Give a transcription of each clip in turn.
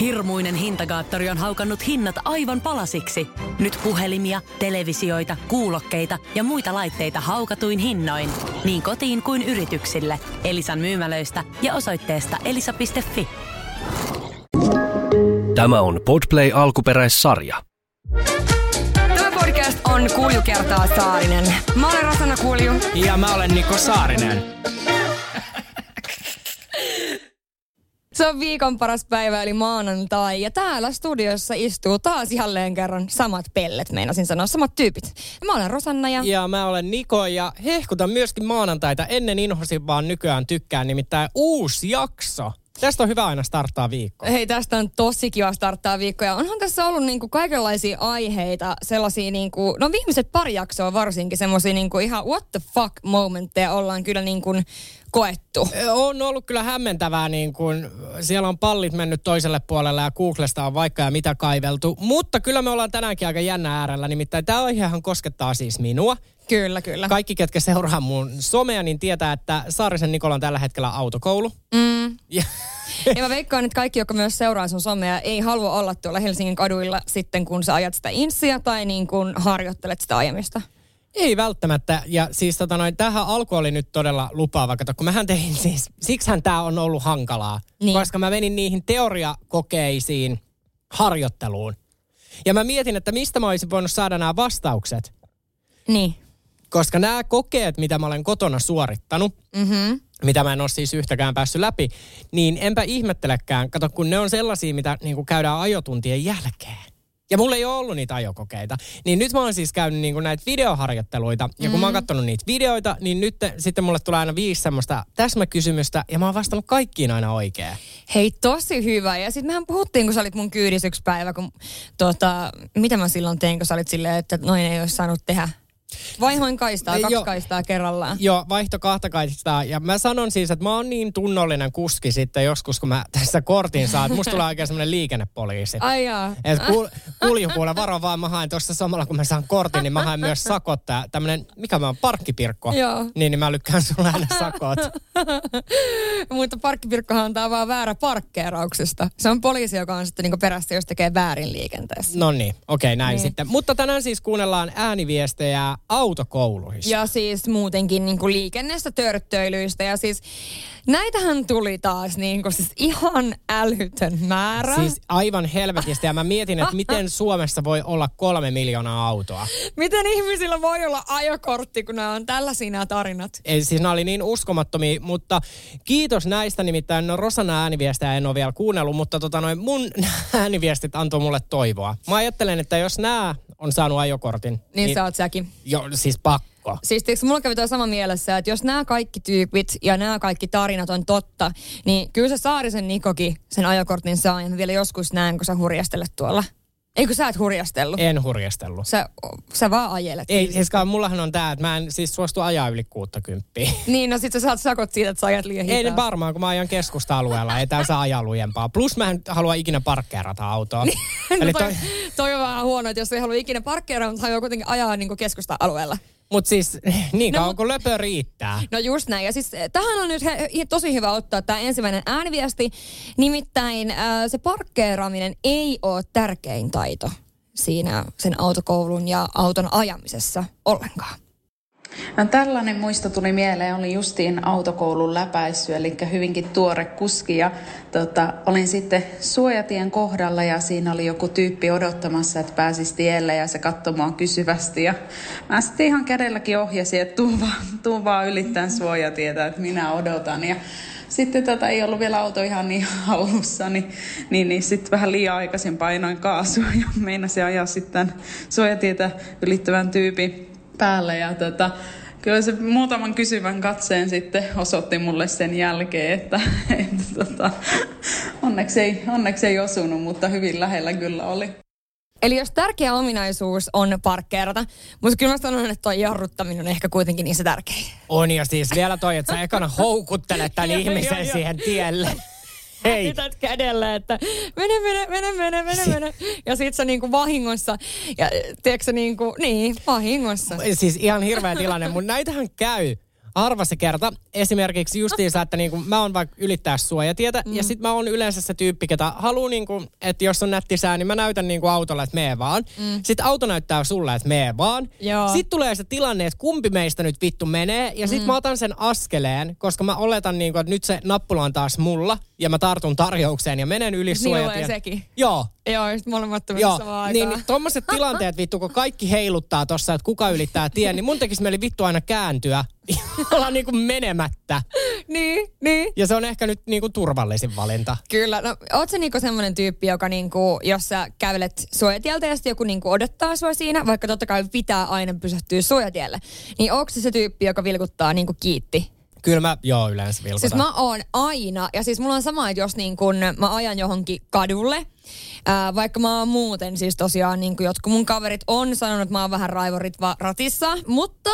Hirmuinen hintakaattori on haukannut hinnat aivan palasiksi. Nyt puhelimia, televisioita, kuulokkeita ja muita laitteita haukatuin hinnoin. Niin kotiin kuin yrityksille. Elisan myymälöistä ja osoitteesta elisa.fi. Tämä on Podplay alkuperäissarja. Tämä podcast on Kulju kertaa Saarinen. Mä olen Rosanna Kulju. Ja mä olen Niko Saarinen. Se on viikon paras päivä eli maanantai ja täällä studiossa istuu taas jälleen kerran samat pellet, meinasin sanoa, samat tyypit. Mä olen Rosanna ja... Ja mä olen Niko ja hehkutan myöskin maanantaita. Ennen inhosin vaan nykyään tykkään, nimittäin uusi jakso. Tästä on hyvä aina starttaa viikko. Hei, tästä on tosi kiva starttaa viikkoja. Onhan tässä ollut niinku kaikenlaisia aiheita, sellaisia niinku, no viimeiset pari jaksoa varsinkin, semmoisia niinku ihan what the fuck momentteja ollaan kyllä niinku koettu. On ollut kyllä hämmentävää, niin kun siellä on pallit mennyt toiselle puolelle ja Googlesta on vaikka ja mitä kaiveltu. Mutta kyllä me ollaan tänäänkin aika jännä äärellä, nimittäin tämä aihehan koskettaa siis minua. Kyllä, kyllä. Kaikki, ketkä seuraa mun somea, niin tietää, että Saarisen Nikola on tällä hetkellä autokoulu. Mm. Ja, ja mä veikkaan, että kaikki, jotka myös seuraa sun somea, ei halua olla tuolla Helsingin kaduilla sitten, kun sä ajat sitä insiä tai niin kun harjoittelet sitä ajamista. Ei välttämättä. Ja siis tota noin, tähän alku oli nyt todella lupaava. Kato, kun mähän tein siis, siksihän tämä on ollut hankalaa. Niin. Koska mä menin niihin teoriakokeisiin harjoitteluun. Ja mä mietin, että mistä mä olisin voinut saada nämä vastaukset. Niin. Koska nämä kokeet, mitä mä olen kotona suorittanut, mm-hmm. mitä mä en ole siis yhtäkään päässyt läpi, niin enpä ihmettelekään. Kato, kun ne on sellaisia, mitä niin käydään ajotuntien jälkeen. Ja mulla ei ole ollut niitä ajokokeita. Niin nyt mä oon siis käynyt niinku näitä videoharjoitteluita. Ja kun mm. mä oon mm. katsonut niitä videoita, niin nyt te, sitten mulle tulee aina viisi semmoista täsmäkysymystä. Ja mä oon vastannut kaikkiin aina oikein. Hei, tosi hyvä. Ja sitten mehän puhuttiin, kun sä olit mun kyydis yksi päivä, kun tota, mitä mä silloin tein, kun sä olit silleen, että noin ei olisi saanut tehdä Vaihoin kaistaa, kaksi jo, kaistaa kerrallaan. Joo, vaihto kahta kaistaa. Ja mä sanon siis, että mä oon niin tunnollinen kuski sitten joskus, kun mä tässä kortin saan. Musta tulee oikein semmoinen liikennepoliisi. Ai jaa. Et kul, kuljupuolella varo vaan, mä haen tuossa samalla, kun mä saan kortin, niin mä haen myös sakot. Tää, tämmönen, mikä mä oon, parkkipirkko. Joo. Niin, niin mä lykkään sulle aina sakot. Mutta parkkipirkkohan antaa vaan väärä parkkeerauksesta. Se on poliisi, joka on sitten niinku perässä, jos tekee väärin liikenteessä. No niin, okei, okay, näin niin. sitten. Mutta tänään siis kuunnellaan ääniviestejä autokouluihin. Ja siis muutenkin niin kuin liikennestä törttöilyistä. Ja siis näitähän tuli taas niin kuin siis ihan älytön määrä. Siis aivan helvetistä. Ja mä mietin, että miten Suomessa voi olla kolme miljoonaa autoa. Miten ihmisillä voi olla ajokortti, kun nämä on tällaisia nämä tarinat? Ei, siis nämä oli niin uskomattomia, mutta kiitos näistä. Nimittäin no Rosana ääniviestejä en ole vielä kuunnellut, mutta tota noin, mun ääniviestit antoi mulle toivoa. Mä ajattelen, että jos nämä on saanut ajokortin. Niin, niin sä oot säkin. Joo, siis pakko. Siis tiiäks, mulla kävi sama mielessä, että jos nämä kaikki tyypit ja nämä kaikki tarinat on totta, niin kyllä se Saarisen Nikokin sen ajokortin saa ja vielä joskus näen, kun sä hurjastelet tuolla. Eikö sä et hurjastellut? En hurjastellut. Sä, sä vaan ajelet. Ei, siis mullahan on tää, että mä en siis suostu ajaa yli 60. Niin, no sit sä saat sakot siitä, että sä ajat liian hitaasti. Ei varmaan, kun mä ajan keskusta-alueella. Ei tää saa ajaa lujempaa. Plus mä en halua ikinä parkkeerata autoa. Niin, Eli no toi, toi... toi, on vähän huono, että jos ei halua ikinä parkkeerata, mutta haluaa kuitenkin ajaa niin keskusta-alueella. Mutta siis niin kauan no, kun löpö riittää. No just näin. Ja siis eh, tähän on nyt he, tosi hyvä ottaa tämä ensimmäinen ääniviesti. Nimittäin äh, se parkkeeraaminen ei ole tärkein taito siinä sen autokoulun ja auton ajamisessa ollenkaan. No, tällainen muisto tuli mieleen, oli justiin autokoulun läpäissy, eli hyvinkin tuore kuski. Ja, tota, olin sitten suojatien kohdalla ja siinä oli joku tyyppi odottamassa, että pääsisi tielle ja se katsomaan kysyvästi. Ja mä sitten ihan kädelläkin ohjasin, että tuu vaan, tuu vaan ylittäen suojatietä, että minä odotan. Ja sitten tota, ei ollut vielä auto ihan niin hallussa, niin, niin, niin sitten vähän liian aikaisin painoin kaasua ja meinasin ajaa sitten suojatietä ylittävän tyypin päälle. Ja tota, kyllä se muutaman kysyvän katseen sitten osoitti mulle sen jälkeen, että, että tota, onneksi, ei, onneksi ei osunut, mutta hyvin lähellä kyllä oli. Eli jos tärkeä ominaisuus on parkkeerata, mutta kyllä mä sanon, että toi jarruttaminen on ehkä kuitenkin niin se tärkein. On ja siis vielä toi, että sä ekana houkuttelet tämän ihmisen siihen tielle. Hätität kädellä, että mene, mene, mene, mene, mene, mene. Ja sit sä niinku vahingossa, ja tiedätkö niinku, niin, vahingossa. Siis ihan hirveä tilanne, mutta näitähän käy harva se kerta. Esimerkiksi justiinsa, että niinku, mä oon vaikka ylittää suojatietä mm. ja sit mä oon yleensä se tyyppi, ketä haluaa, niinku, että jos on nätti sää, niin mä näytän niinku autolle, että mee vaan. Mm. Sitten auto näyttää sulle, että mee vaan. Joo. Sitten tulee se tilanne, että kumpi meistä nyt vittu menee. Ja sit mm. mä otan sen askeleen, koska mä oletan, niinku, että nyt se nappula on taas mulla. Ja mä tartun tarjoukseen ja menen yli suojatien. sekin. Joo, Joo, just molemmat Joo, samaan niin, niin tommoset tilanteet vittu, kun kaikki heiluttaa tossa, että kuka ylittää tien, niin mun tekisi mieli vittu aina kääntyä olla niinku menemättä. niin, niin. Ja se on ehkä nyt niinku turvallisin valinta. Kyllä. No, oot sä niinku semmoinen tyyppi, joka niinku, jos sä kävelet suojatieltä ja sitten joku niinku odottaa sua siinä, vaikka totta kai pitää aina pysähtyä suojatielle, niin onko se se tyyppi, joka vilkuttaa niinku kiitti? Kyllä mä, joo, yleensä vilkutan. Siis mä oon aina, ja siis mulla on sama, että jos niin kun mä ajan johonkin kadulle, ää, vaikka mä oon muuten siis tosiaan niin kuin jotkut mun kaverit on sanonut, että mä oon vähän raivorit va- ratissa, mutta,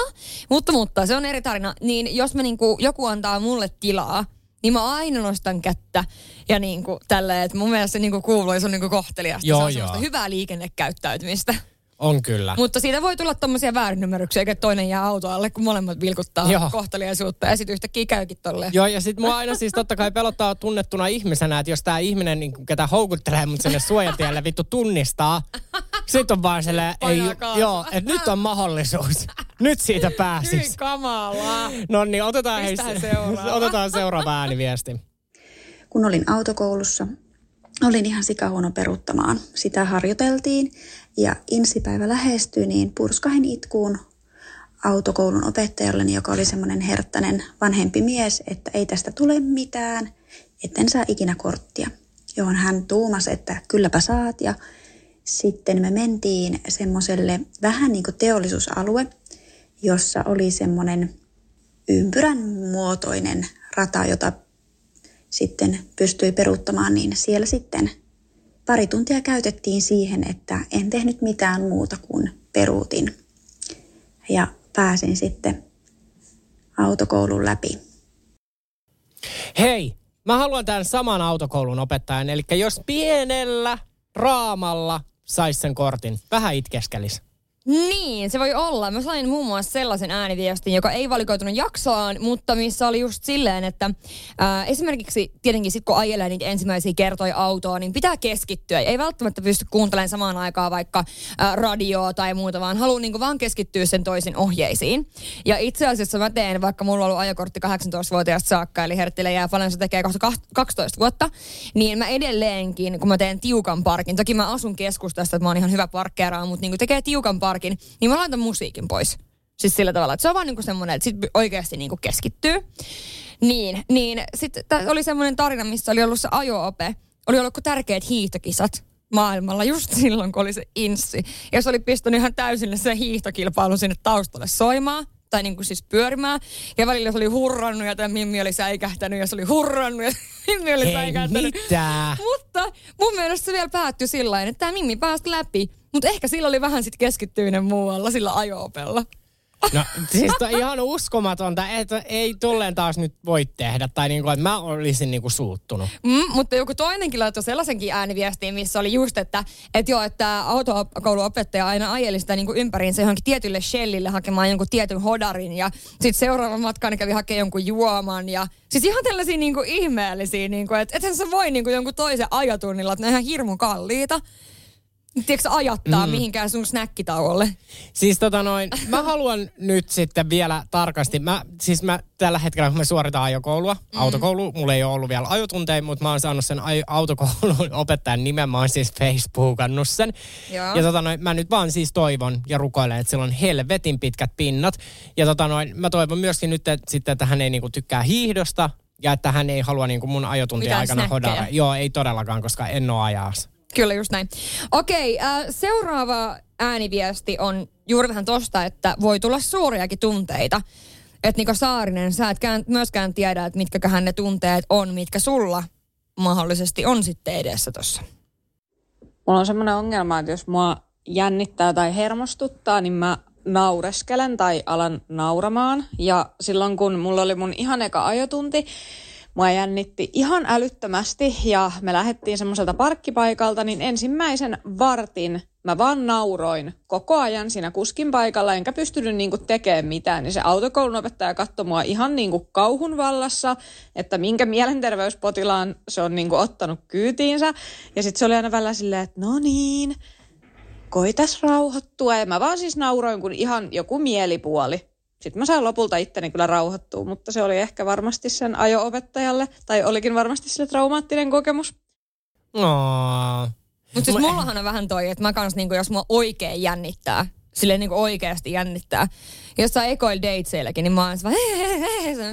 mutta, mutta se on eri tarina. Niin jos mä niin kuin, joku antaa mulle tilaa, niin mä aina nostan kättä ja niin kuin tälleen, että mun mielestä se niin kuin kuuluu ja se on niin kuin kohteliasta. Joo, se on joo. hyvää liikennekäyttäytymistä. On kyllä. Mutta siitä voi tulla tommosia väärinymmärryksiä, eikä toinen jää auto alle, kun molemmat vilkuttaa Joo. kohteliaisuutta ja sitten yhtäkkiä käykin tolleen. Joo, ja sit mua aina siis totta kai pelottaa tunnettuna ihmisenä, että jos tää ihminen, niin ketä houkuttelee mut sinne suojatielle, vittu tunnistaa, sit on vaan silleen, ei, joo, että nyt on mahdollisuus. Nyt siitä pääsis. kamalaa. No niin, otetaan, hei, seuraava? otetaan seuraava ääniviesti. kun olin autokoulussa, olin ihan sikahuono peruuttamaan. Sitä harjoiteltiin ja insipäivä lähestyi, niin purskahin itkuun autokoulun opettajalleni, joka oli semmoinen herttäinen vanhempi mies, että ei tästä tule mitään, etten saa ikinä korttia. Johon hän tuumasi, että kylläpä saat ja sitten me mentiin semmoiselle vähän niin kuin teollisuusalue, jossa oli semmoinen ympyrän muotoinen rata, jota sitten pystyi peruuttamaan, niin siellä sitten pari tuntia käytettiin siihen, että en tehnyt mitään muuta kuin peruutin. Ja pääsin sitten autokoulun läpi. Hei, mä haluan tämän saman autokoulun opettajan. Eli jos pienellä raamalla sais sen kortin, vähän itkeskelis. Niin, se voi olla. Mä sain muun muassa sellaisen ääniviestin, joka ei valikoitunut jaksoon, mutta missä oli just silleen, että ää, esimerkiksi tietenkin sit kun ajelee niitä ensimmäisiä kertoja autoa, niin pitää keskittyä. Ei välttämättä pysty kuuntelemaan samaan aikaan vaikka ää, radioa tai muuta, vaan haluaa niinku vaan keskittyä sen toisin ohjeisiin. Ja itse asiassa mä teen, vaikka mulla on ollut ajokortti 18-vuotiaasta saakka, eli Herttille jää paljon se tekee kohta kah- 12 vuotta, niin mä edelleenkin, kun mä teen tiukan parkin, toki mä asun keskustassa, että mä oon ihan hyvä parkkeeraan, mutta niinku tekee tiukan parkin, niin mä laitan musiikin pois. Siis sillä tavalla, että se on vaan niinku semmoinen, että sit oikeasti niinku keskittyy. Niin, niin sitten oli semmoinen tarina, missä oli ollut se ajo-ope. Oli ollut tärkeät hiihtokisat maailmalla just silloin, kun oli se inssi. Ja se oli pistänyt ihan täysille se hiihtokilpailu sinne taustalle soimaan tai niin kuin siis pyörimään. Ja välillä se oli hurrannut ja tämä Mimmi oli säikähtänyt ja se oli hurrannut ja Mimmi oli Hei, säikähtänyt. mitä? Mutta mun mielestä se vielä päättyi sillä että tämä Mimmi pääsi läpi. Mutta ehkä sillä oli vähän sitten keskittyminen muualla sillä ajo-opella. No siis on ihan uskomatonta, että ei tolleen taas nyt voi tehdä. Tai niinku, että mä olisin niinku suuttunut. Mm, mutta joku toinenkin laittoi sellaisenkin ääniviestiin, missä oli just, että et joo, että autokouluopettaja aina ajeli sitä niin ympäriinsä johonkin tietylle shellille hakemaan jonkun tietyn hodarin ja sitten seuraavan matkaan ne kävi hakemaan jonkun juoman ja siis ihan tällaisia niin kuin ihmeellisiä, niin kuin, että ethän sä voi niin kuin jonkun toisen ajatunnilla, että ne on ihan hirmu kalliita. Tiedätkö ajattaa mm. mihinkään sun snäkkitauolle? Siis tota noin, mä haluan nyt sitten vielä tarkasti, mä, siis mä tällä hetkellä kun me suoritaan ajokoulua, mm. autokoulu, mulla ei ole ollut vielä ajotunteja, mutta mä oon saanut sen ai- autokoulun opettajan nimen, mä oon siis Facebookannut sen. Joo. Ja tota noin, mä nyt vaan siis toivon ja rukoilen, että sillä on helvetin pitkät pinnat. Ja tota noin, mä toivon myöskin nyt että, sitten, että hän ei niinku tykkää hiihdosta ja että hän ei halua niinku mun ajotuntien Mitään aikana snäkkejä. hodara. Joo, ei todellakaan, koska en oo ajas. Kyllä just näin. Okei, äh, seuraava ääniviesti on juuri vähän tosta, että voi tulla suuriakin tunteita. Että Niko Saarinen, sä et kään, myöskään tiedä, että mitkäköhän ne tunteet on, mitkä sulla mahdollisesti on sitten edessä tossa. Mulla on semmoinen ongelma, että jos mua jännittää tai hermostuttaa, niin mä naureskelen tai alan nauramaan. Ja silloin kun mulla oli mun ihan eka ajotunti, mua jännitti ihan älyttömästi ja me lähdettiin semmoiselta parkkipaikalta, niin ensimmäisen vartin mä vaan nauroin koko ajan siinä kuskin paikalla, enkä pystynyt niinku tekemään mitään. Niin se autokoulun opettaja katsoi mua ihan niinku kauhun vallassa, että minkä mielenterveyspotilaan se on niinku ottanut kyytiinsä. Ja sitten se oli aina välillä silleen, että no niin, koitas rauhoittua. Ja mä vaan siis nauroin kuin ihan joku mielipuoli. Sitten mä sain lopulta itteni kyllä rauhoittua, mutta se oli ehkä varmasti sen ajo-opettajalle, tai olikin varmasti sille traumaattinen kokemus. Oh. Mutta siis mullahan on vähän toi, että mä kans niinku, jos mua oikein jännittää, silleen niinku oikeasti jännittää. Jossain ekoil dateseilläkin, niin mä oon se vaan,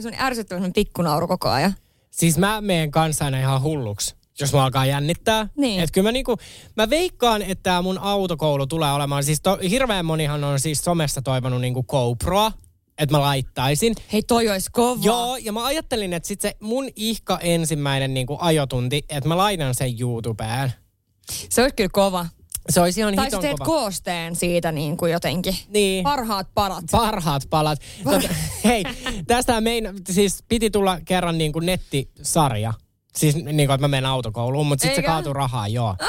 se on ärsyttävä pikkunauru koko ajan. Siis mä meen kanssa aina ihan hulluksi, jos mä alkaa jännittää. Niin. Et kyllä mä, niinku, mä veikkaan, että mun autokoulu tulee olemaan, siis to, hirveän monihan on siis somessa toivonut niinku GoProa, että mä laittaisin. Hei toi olisi kova. Joo, ja mä ajattelin, että sit se mun ihka ensimmäinen niinku ajotunti, että mä laitan sen YouTubeen. Se olisi kyllä kova. Se olisi ihan Tai hiton teet kova. koosteen siitä niin kuin jotenkin. Niin. Parhaat palat. Parhaat palat. Tota, hei, tästä mein, siis piti tulla kerran niin kuin nettisarja. Siis niin kuin, että mä menen autokouluun, mutta sitten se kaatui rahaa, joo.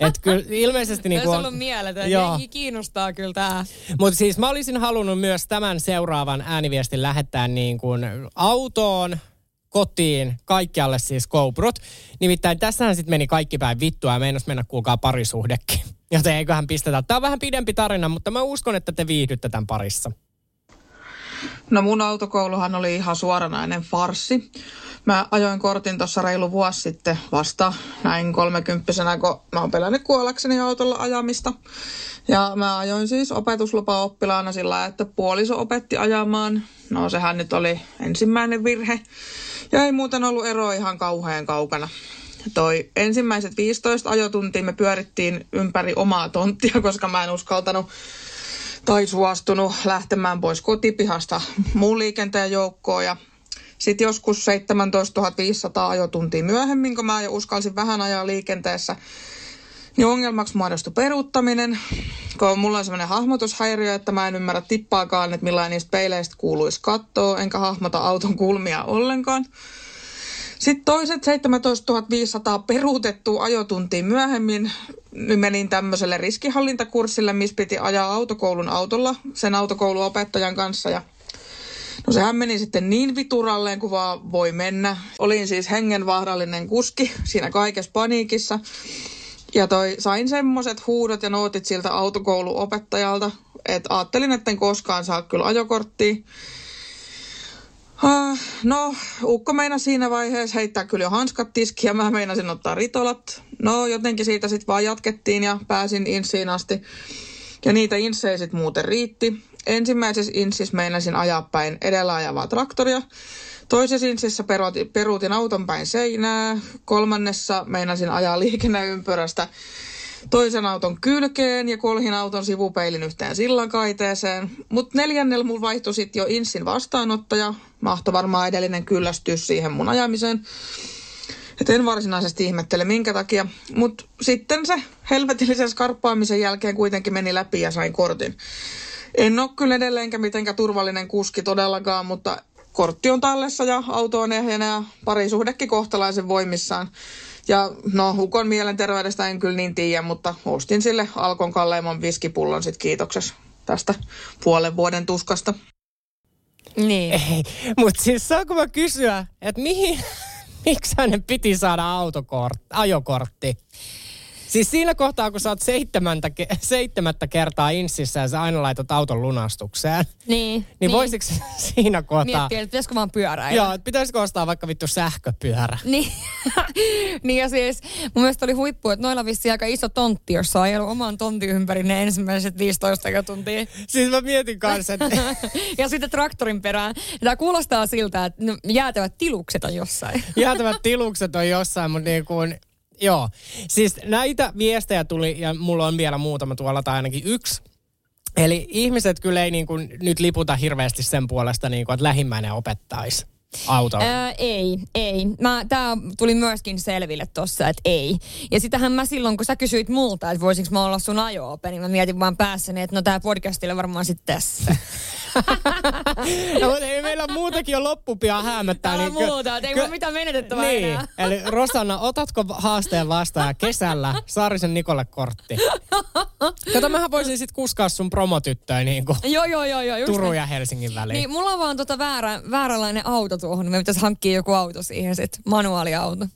Et kyllä ilmeisesti niin kuin on... ollut mieletön. Joo. Jengi kiinnostaa kyllä tää. Mutta siis mä olisin halunnut myös tämän seuraavan ääniviestin lähettää niin kuin autoon, kotiin, kaikkialle siis GoProt. Nimittäin tässähän sitten meni kaikki päin vittua ja meinas mennä kuulkaa parisuhdekin. Joten eiköhän pistetä. Tämä on vähän pidempi tarina, mutta mä uskon, että te viihdytte tämän parissa. No mun autokouluhan oli ihan suoranainen farsi. Mä ajoin kortin tuossa reilu vuosi sitten vasta näin kolmekymppisenä, kun mä oon pelännyt kuollakseni autolla ajamista. Ja mä ajoin siis opetuslupaoppilaana sillä lailla, että puoliso opetti ajamaan. No sehän nyt oli ensimmäinen virhe. Ja ei muuten ollut ero ihan kauhean kaukana. Toi ensimmäiset 15 ajotuntia me pyörittiin ympäri omaa tonttia, koska mä en uskaltanut tai suostunut lähtemään pois kotipihasta muun liikenteen joukkoon. Ja sitten joskus 17 500 ajotuntia myöhemmin, kun mä jo uskalsin vähän ajaa liikenteessä, niin ongelmaksi muodostui peruuttaminen, kun mulla on semmoinen hahmotushäiriö, että mä en ymmärrä tippaakaan, että millainen niistä peileistä kuuluisi katsoa, enkä hahmota auton kulmia ollenkaan. Sitten toiset 17 500 peruutettua ajotuntia myöhemmin niin menin tämmöiselle riskihallintakurssille, missä piti ajaa autokoulun autolla sen autokouluopettajan kanssa. Ja no sehän meni sitten niin vituralleen kuin vaan voi mennä. Olin siis hengenvaarallinen kuski siinä kaikessa paniikissa. Ja toi, sain semmoiset huudot ja nootit siltä autokouluopettajalta, että ajattelin, että en koskaan saa kyllä ajokorttia. Ah, No, Ukko meinasi siinä vaiheessa heittää kyllä jo hanskat tiskiin ja mä meinasin ottaa ritolat. No, jotenkin siitä sitten vaan jatkettiin ja pääsin insiin asti. Ja niitä insejä sitten muuten riitti. Ensimmäisessä insissä meinasin ajaa päin edellä ajavaa traktoria. Toisessa insissä peruutin, peruutin auton päin seinää. Kolmannessa meinasin ajaa liikenneympyrästä toisen auton kylkeen ja kolhin auton sivupeilin yhteen sillankaiteeseen. Mutta neljännellä mulla vaihtui sitten jo Insin vastaanottaja. Mahto varmaan edellinen kyllästyä siihen mun ajamiseen. Et en varsinaisesti ihmettele minkä takia. Mutta sitten se helvetillisen skarppaamisen jälkeen kuitenkin meni läpi ja sain kortin. En ole kyllä edelleenkä mitenkään turvallinen kuski todellakaan, mutta kortti on tallessa ja auto on ehjänä ja parisuhdekin kohtalaisen voimissaan. Ja no, Ukon mielenterveydestä en kyllä niin tiedä, mutta ostin sille Alkon kalleimman viskipullon sit kiitoksessa tästä puolen vuoden tuskasta. Niin. Mutta siis saanko mä kysyä, että mihin, miksi hänen piti saada autokort, ajokortti? Siis siinä kohtaa, kun sä oot seitsemäntä, seitsemättä kertaa insissä ja sä aina laitat auton lunastukseen, Niin. niin, voisiko siinä kohtaa... Miettiä, että pitäisikö vaan pyöräillä. Joo, että pitäisikö ostaa vaikka vittu sähköpyörä? Niin. niin ja siis mun mielestä oli huippu, että noilla vissiin aika iso tontti, jossa on ajellut oman tontin ympäri ne ensimmäiset 15 tuntia. Siis mä mietin kanssa, että ja sitten traktorin perään. Tämä kuulostaa siltä, että no, jäätävät tilukset on jossain. jäätävät tilukset on jossain, mutta niin kuin, joo. Siis näitä viestejä tuli, ja mulla on vielä muutama tuolla, tai ainakin yksi. Eli ihmiset kyllä ei niin kuin nyt liputa hirveästi sen puolesta, niin kuin, että lähimmäinen opettaisi autolla. Ää, ei, ei. Mä, tää tuli myöskin selville tossa, että ei. Ja sitähän mä silloin, kun sä kysyit multa, että voisinko mä olla sun ajo niin mä mietin vaan päässäni, että no tää podcastille varmaan sitten tässä. no, mutta ei meillä muutakin jo loppupian häämöttää. Täällä niin muuta, että ei ky- mulla mitään menetettävää Niin, enää. eli Rosanna, otatko haasteen vastaan kesällä Saarisen Nikolle kortti? Kato, mähän voisin sit kuskaa sun promotyttöä niin kuin joo, joo, joo, joo. Turun ja Helsingin väliin. Niin, mulla on vaan tota väärä, vääränlainen auto tuohon, niin me pitäisi hankkia joku auto siihen sit, manuaaliauto.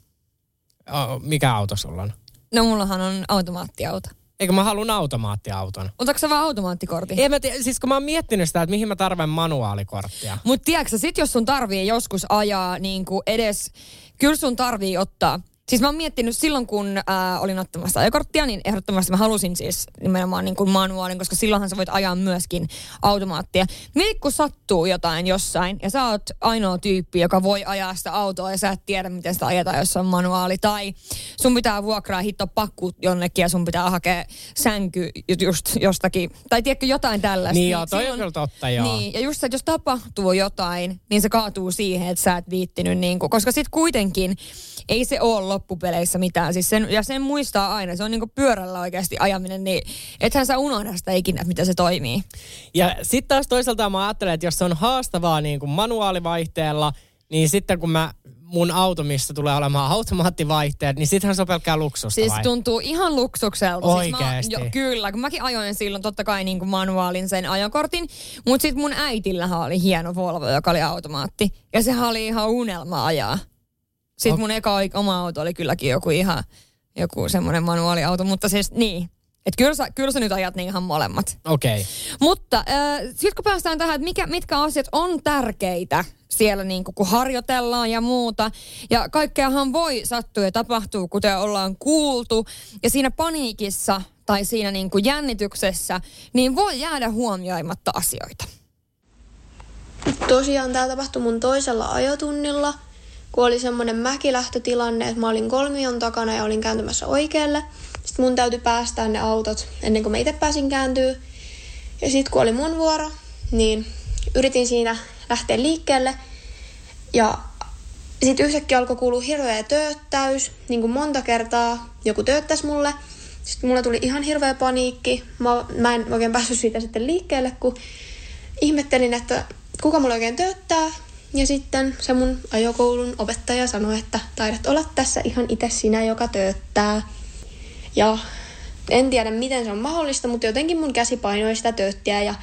Oh, mikä auto sulla on? No mullahan on automaattiauto. Eikö mä haluan automaattiauton? Otatko sä vaan automaattikortin? Ei mä tiedä, siis kun mä oon miettinyt sitä, että mihin mä tarvitsen manuaalikorttia. Mutta tiedätkö sit jos sun tarvii joskus ajaa niin kuin edes, kyllä sun tarvii ottaa. Siis mä oon miettinyt silloin, kun ää, olin ottamassa ajokorttia, niin ehdottomasti mä halusin siis nimenomaan niin kuin manuaalin, koska silloinhan sä voit ajaa myöskin automaattia. Mieti, kun sattuu jotain jossain ja sä oot ainoa tyyppi, joka voi ajaa sitä autoa ja sä et tiedä, miten sitä ajetaan, jos on manuaali. Tai sun pitää vuokraa hitto pakku jonnekin ja sun pitää hakea sänky just jostakin. Tai tiedätkö jotain tällaista. Niin joo, toi on kyllä totta, joo. Niin, ja just se, että jos tapahtuu jotain, niin se kaatuu siihen, että sä et viittinyt, niin kuin, koska sitten kuitenkin ei se ole loppupeleissä mitään. Siis sen, ja sen muistaa aina, se on niin kuin pyörällä oikeasti ajaminen, niin ethän sä unohda sitä ikinä, että miten se toimii. Ja sitten taas toisaalta mä ajattelen, että jos se on haastavaa niin kuin manuaalivaihteella, niin sitten kun mä mun auto, missä tulee olemaan automaattivaihteet, niin sittenhän se on pelkkää luksusta Siis vai? tuntuu ihan luksukselta. Oikeesti? Siis mä, jo, kyllä, kun mäkin ajoin silloin totta kai niin kuin manuaalin sen ajokortin, mutta sitten mun äitillähän oli hieno Volvo, joka oli automaatti. Ja sehän oli ihan unelma ajaa. Sitten mun eka oma auto oli kylläkin joku ihan joku semmoinen manuaaliauto, mutta siis niin. Että kyllä sä, kyllä sä nyt ajat niin ihan molemmat. Okei. Okay. Mutta äh, sitten kun päästään tähän, että mikä, mitkä asiat on tärkeitä siellä niin kun harjoitellaan ja muuta. Ja kaikkeahan voi sattua ja tapahtuu, kuten ollaan kuultu. Ja siinä paniikissa tai siinä niin kuin jännityksessä, niin voi jäädä huomioimatta asioita. Tosiaan tämä tapahtui mun toisella ajotunnilla, kun oli semmoinen mäkilähtötilanne, että mä olin kolmion takana ja olin kääntymässä oikealle. Sitten mun täytyi päästää ne autot ennen kuin mä itse pääsin kääntyä. Ja sitten kun oli mun vuoro, niin yritin siinä lähteä liikkeelle. Ja sitten yhtäkkiä alkoi kuulua hirveä tööttäys, niin kuin monta kertaa joku tööttäisi mulle. Sitten mulle tuli ihan hirveä paniikki. Mä, mä en oikein päässyt siitä sitten liikkeelle, kun ihmettelin, että kuka mulla oikein tööttää. Ja sitten se mun ajokoulun opettaja sanoi, että taidat olla tässä ihan itse sinä, joka tööttää. Ja en tiedä, miten se on mahdollista, mutta jotenkin mun käsi painoi sitä tööttiä ja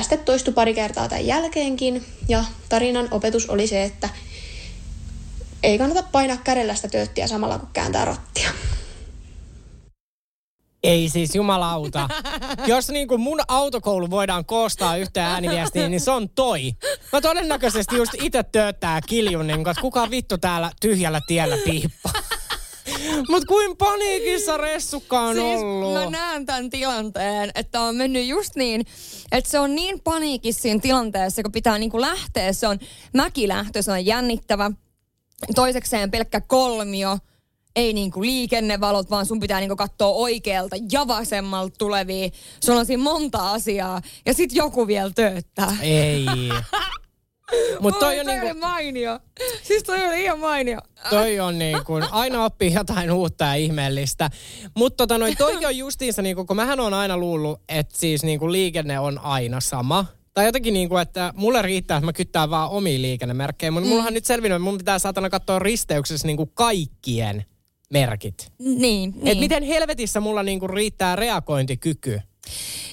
sitten toistui pari kertaa tämän jälkeenkin. Ja tarinan opetus oli se, että ei kannata painaa kädellä sitä tööttiä samalla kun kääntää rattia. Ei siis jumalauta. Jos niin kuin mun autokoulu voidaan koostaa yhteen ääniviestiin, niin se on toi. Mä todennäköisesti just itse tööttää kiljun, niin kuin, että kuka vittu täällä tyhjällä tiellä piippaa. Mut kuin paniikissa ressukka on siis ollut. mä näen tämän tilanteen, että on mennyt just niin, että se on niin paniikissa siinä tilanteessa, kun pitää niinku lähteä. Se on mäkilähtö, se on jännittävä. Toisekseen pelkkä kolmio, ei niinku liikennevalot, vaan sun pitää niinku katsoa oikealta ja vasemmalta tulevia. Sulla on siinä monta asiaa ja sit joku vielä tööttää. Ei. Mut toi Oi, on toi niinku, mainio. Siis toi oli ihan mainio. toi on niin kuin, aina oppii jotain uutta ja ihmeellistä. Mutta tota noin, toi on justiinsa, niin kuin, kun mähän on aina luullut, että siis niin kuin liikenne on aina sama. Tai jotenkin niin kuin, että mulle riittää, että mä kyttään vaan omia liikennemerkkejä. Mutta mm. mullahan nyt selvinnyt, että mun pitää saatana katsoa risteyksessä niin kuin kaikkien merkit. Niin, Niin. Et miten helvetissä mulla niin kuin riittää reagointikyky.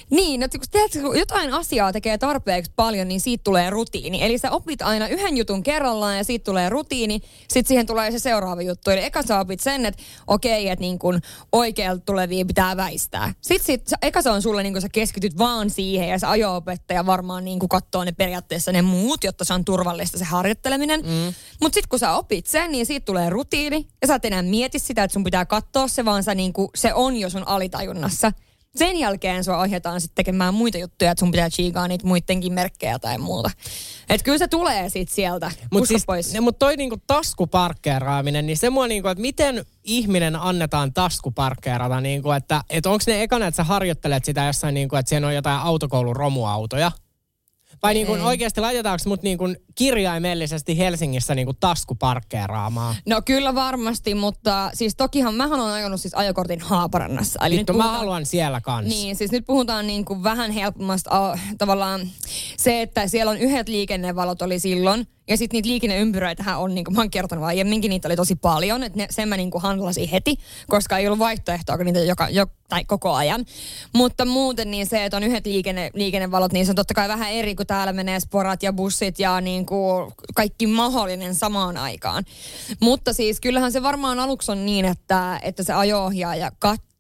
Niin, että kun, tiedätkö, kun jotain asiaa tekee tarpeeksi paljon, niin siitä tulee rutiini. Eli sä opit aina yhden jutun kerrallaan ja siitä tulee rutiini, sitten siihen tulee se seuraava juttu. Eli eka sä opit sen, että okei, että niin kun oikealta tulevia pitää väistää. Sitten sit, eka se on sulle, niin kun sä keskityt vaan siihen ja se ajo-opettaja varmaan niin kun katsoo ne periaatteessa ne muut, jotta se on turvallista se harjoitteleminen. Mm. Mutta sitten kun sä opit sen, niin siitä tulee rutiini ja sä et enää mieti sitä, että sun pitää katsoa se, vaan sä niin kun, se on jo sun alitajunnassa. Sen jälkeen sua ohjataan sitten tekemään muita juttuja, että sun pitää chiikaa niitä muidenkin merkkejä tai muuta. Et kyllä se tulee sit sieltä. Mutta siis, pois. ne, mut toi niinku taskuparkkeeraaminen, niin se mua niinku, että miten ihminen annetaan taskuparkkeerata, niinku, että et onko ne ekana, että sä harjoittelet sitä jossain, niinku, että siellä on jotain autokoulun romuautoja? Vai niinku, Ei. oikeasti laitetaanko mut niinku kirjaimellisesti Helsingissä niinku taskuparkkeeraamaan? No kyllä varmasti, mutta siis tokihan mähän olen ajanut siis ajokortin Haaparannassa. Eli Vittu, nyt mä puhutaan- haluan siellä kanssa. Niin, siis nyt puhutaan niin kuin vähän helpommasta tavallaan se, että siellä on yhdet liikennevalot oli silloin Ja sitten niitä liikenneympyröitähän on, niin kuin mä oon kertonut aiemminkin, niitä oli tosi paljon. Että sen mä niin kuin handlasin heti, koska ei ollut vaihtoehtoa, kun niitä joka, jo, tai koko ajan. Mutta muuten niin se, että on yhdet liikenne, liikennevalot, niin se on totta kai vähän eri, kun täällä menee sporat ja bussit ja niin kuin kaikki mahdollinen samaan aikaan. Mutta siis kyllähän se varmaan aluksi on niin, että, että se ajo-ohjaaja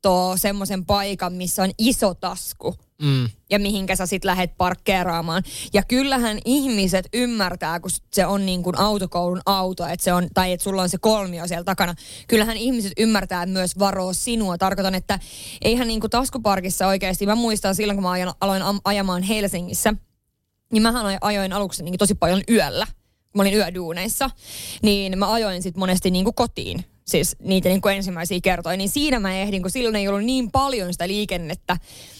katsoo semmoisen paikan, missä on iso tasku Mm. ja mihinkä sä sit lähet parkkeeraamaan. Ja kyllähän ihmiset ymmärtää, kun se on niin kuin autokoulun auto, että se on, tai että sulla on se kolmio siellä takana. Kyllähän ihmiset ymmärtää myös varoa sinua. Tarkoitan, että eihän niin kuin taskuparkissa oikeasti, mä muistan silloin, kun mä aloin am- ajamaan Helsingissä, niin mähän aj- ajoin aluksi niin tosi paljon yöllä, kun mä olin yöduuneissa, niin mä ajoin sitten monesti niin kuin kotiin. Siis niitä niin kuin ensimmäisiä kertoja, niin siinä mä ehdin, kun silloin ei ollut niin paljon sitä liikennettä,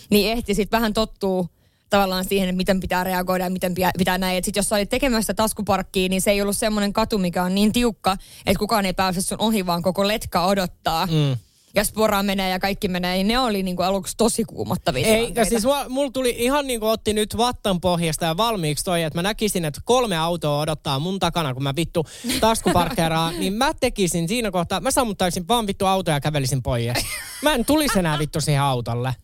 niin ehti sitten vähän tottuu tavallaan siihen, että miten pitää reagoida ja miten pitää, näin. Sitten jos sä olit tekemässä taskuparkkiin, niin se ei ollut semmoinen katu, mikä on niin tiukka, että kukaan ei pääse sun ohi, vaan koko letka odottaa. Mm. Ja spora menee ja kaikki menee, niin ne oli niinku aluksi tosi kuumottavia Ei, ja siis mulla, mulla tuli ihan niin kuin otti nyt vattan pohjasta ja valmiiksi toi, että mä näkisin, että kolme autoa odottaa mun takana, kun mä vittu taskuparkkeeraan, niin mä tekisin siinä kohtaa, mä sammuttaisin vaan vittu autoja ja kävelisin pois. Mä en tulisi enää vittu siihen autolle.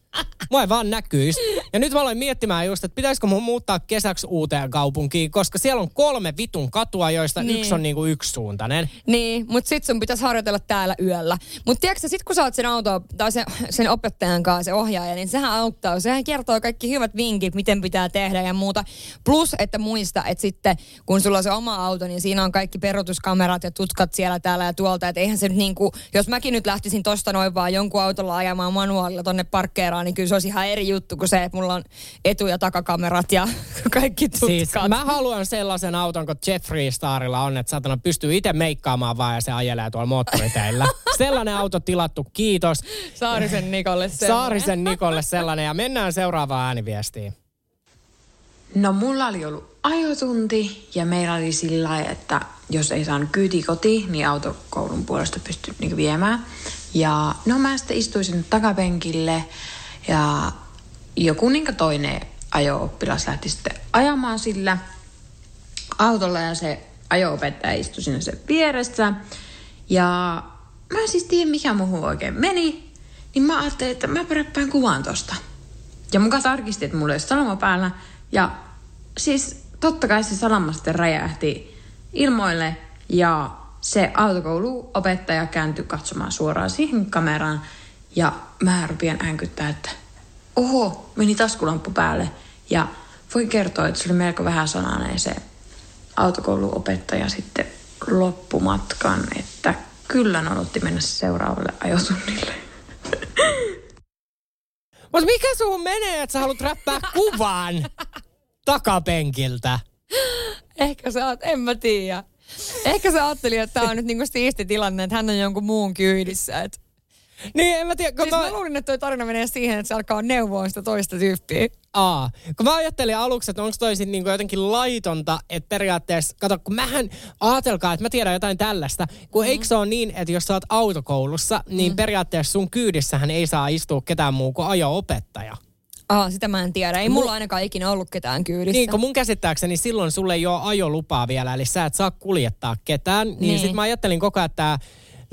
Mua ei vaan näkyisi. Ja nyt mä aloin miettimään just, että pitäisikö mun muuttaa kesäksi uuteen kaupunkiin, koska siellä on kolme vitun katua, joista Niin. yksi on niinku yksisuuntainen. Niin, mutta sit sun pitäisi harjoitella täällä yöllä. Mutta tiedätkö, sit kun sä oot sen auto, tai sen, sen opettajan kanssa, se ohjaaja, niin sehän auttaa. Sehän kertoo kaikki hyvät vinkit, miten pitää tehdä ja muuta. Plus, että muista, että sitten kun sulla on se oma auto, niin siinä on kaikki peruutuskamerat ja tutkat siellä täällä ja tuolta. Että eihän se nyt niinku, jos mäkin nyt lähtisin tosta noin vaan jonkun autolla ajamaan manuaalilla tonne parkkeeraan, niin kyllä se olisi ihan eri juttu kuin se, että mulla on etu- ja takakamerat ja kaikki tutkat. Siis mä haluan sellaisen auton, kun Jeffree Starilla on, että satana pystyy itse meikkaamaan vaan ja se ajelee tuolla moottoriteillä. sellainen auto tilattu, kiitos. Saarisen Nikolle se. Saarisen Nikolle sellainen ja mennään seuraavaan ääniviestiin. No mulla oli ollut ajotunti ja meillä oli sillä lailla, että jos ei saanut kyyti kotiin, niin autokoulun puolesta pystyi niin viemään. Ja no mä sitten istuin sinne takapenkille ja joku niin toinen ajo-oppilas lähti sitten ajamaan sillä autolla ja se ajo-opettaja istui sinne sen vieressä. Ja mä en siis tiedä mikä muuhun oikein meni, niin mä ajattelin, että mä räppään kuvan tosta. Ja muka tarkisti, että mulla ei ole salama päällä. Ja siis totta kai se salama sitten räjähti ilmoille ja se autokouluopettaja kääntyi katsomaan suoraan siihen kameraan. Ja mä rupean äänkyttää, että oho, meni taskulamppu päälle. Ja voin kertoa, että se oli melko vähän sananen se autokouluopettaja sitten loppumatkan, että kyllä nodotti mennä seuraavalle ajotunnille. Mutta mikä suhun menee, että sä haluat räppää kuvan takapenkiltä? Ehkä sä oot, en mä tiedä. Ehkä sä ajattelin, että tää on nyt niinku siisti tilanne, että hän on jonkun muun kyydissä. Et. Niin, en mä tiedä. Kun Siis mä luulin, että toi tarina menee siihen, että se alkaa neuvoa sitä toista tyyppiä. Aa, kun mä ajattelin aluksi, että onko toi niinku jotenkin laitonta, että periaatteessa, kato, kun mähän, ajatelkaa, että mä tiedän jotain tällaista, kun mm. eikö se ole niin, että jos sä oot autokoulussa, niin mm. periaatteessa sun kyydissähän ei saa istua ketään muu kuin ajo-opettaja. Aa, sitä mä en tiedä. Ei mulla ainakaan ikinä ollut ketään kyydissä. Niin, kun mun käsittääkseni silloin sulle ei ole ajolupaa vielä, eli sä et saa kuljettaa ketään. Niin, Niin. niin. sit mä ajattelin koko ajan, että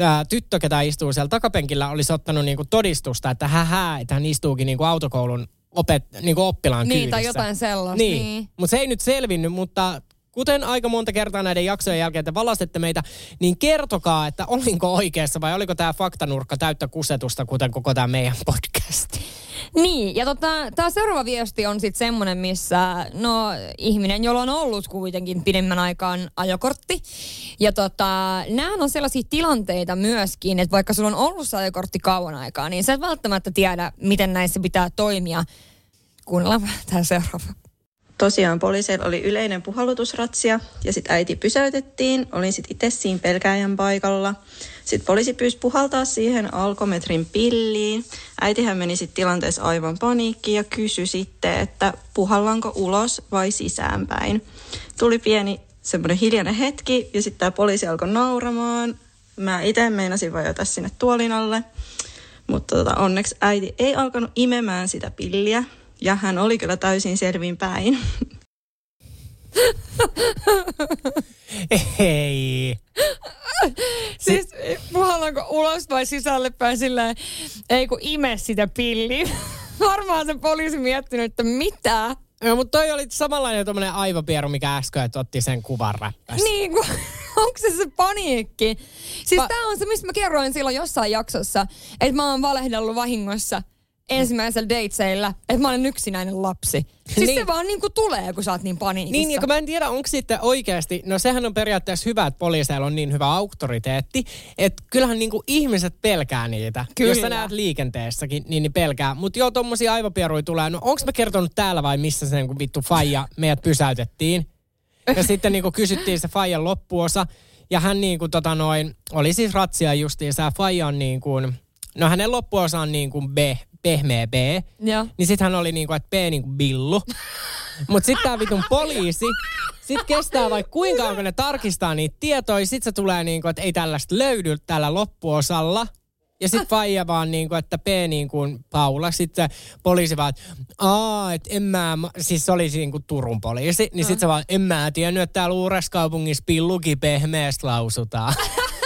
tämä tyttö, ketä istuu siellä takapenkillä, olisi ottanut niinku todistusta, että hähä, että hän istuukin niinku autokoulun opet, niinku oppilaan Niin, kyydissä. tai jotain sellaista. Niin, niin. mutta se ei nyt selvinnyt, mutta kuten aika monta kertaa näiden jaksojen jälkeen te valastette meitä, niin kertokaa, että olinko oikeassa vai oliko tämä faktanurkka täyttä kusetusta, kuten koko tämä meidän podcast. Niin, ja tota, tämä seuraava viesti on sitten semmoinen, missä no ihminen, jolla on ollut kuitenkin pidemmän aikaan ajokortti. Ja tota, nämä on sellaisia tilanteita myöskin, että vaikka sulla on ollut se ajokortti kauan aikaa, niin sä et välttämättä tiedä, miten näissä pitää toimia. Kuunnellaan tämä seuraava. Tosiaan poliiseilla oli yleinen puhallutusratsia ja sitten äiti pysäytettiin. Olin sitten itse siinä pelkääjän paikalla. Sitten poliisi pyysi puhaltaa siihen alkometrin pilliin. Äitihän meni sitten tilanteessa aivan paniikkiin ja kysyi sitten, että puhallanko ulos vai sisäänpäin. Tuli pieni semmoinen hiljainen hetki ja sitten tämä poliisi alkoi nauramaan. Mä itse meinasin vajota sinne tuolin alle. Mutta tota, onneksi äiti ei alkanut imemään sitä pilliä. Ja hän oli kyllä täysin selvin päin. Ei. Siis puhallaanko ulos vai sisälle päin silleen, ei kun ime sitä pilliä. Varmaan se poliisi miettinyt, että mitä? No, mutta toi oli samanlainen tuommoinen aivopieru, mikä äsken, että otti sen kuvan räppäs. Niin kuin, onko se se paniikki? Siis Va- tää on se, mistä mä kerroin silloin jossain jaksossa, että mä oon valehdellut vahingossa ensimmäisellä dateseillä, että mä olen yksinäinen lapsi. Siis niin. se vaan niin kuin tulee, kun sä oot niin paniikissa. Niin, ja kun mä en tiedä, onko sitten oikeasti, no sehän on periaatteessa hyvä, että poliiseilla on niin hyvä auktoriteetti, että kyllähän niin kuin ihmiset pelkää niitä. Kyllä. Jos sä näet liikenteessäkin, niin, niin pelkää. Mutta joo, tommosia aivopieruja tulee. No onko mä kertonut täällä vai missä sen kun vittu faija meidät pysäytettiin? Ja sitten niin kuin kysyttiin se faijan loppuosa. Ja hän niin kuin tota noin, oli siis ratsia justiin, se faija on niin kuin, no hänen loppuosa on niin kuin B, pehmeä B. Joo. Niin sit hän oli niinku, että P niinku billu. Mut sit tää vitun poliisi, sit kestää vaikka kuinka onko ne tarkistaa niitä tietoja, sit se tulee niinku, että ei tällaista löydy tällä loppuosalla. Ja sit faija vaan niinku, että P niin kuin Paula. Sitten poliisi vaan, että aa, että en mä, siis se oli niinku Turun poliisi. Niin sit se vaan, en mä tiennyt, että täällä Uuraskaupungissa pilluki pehmeästä lausutaan.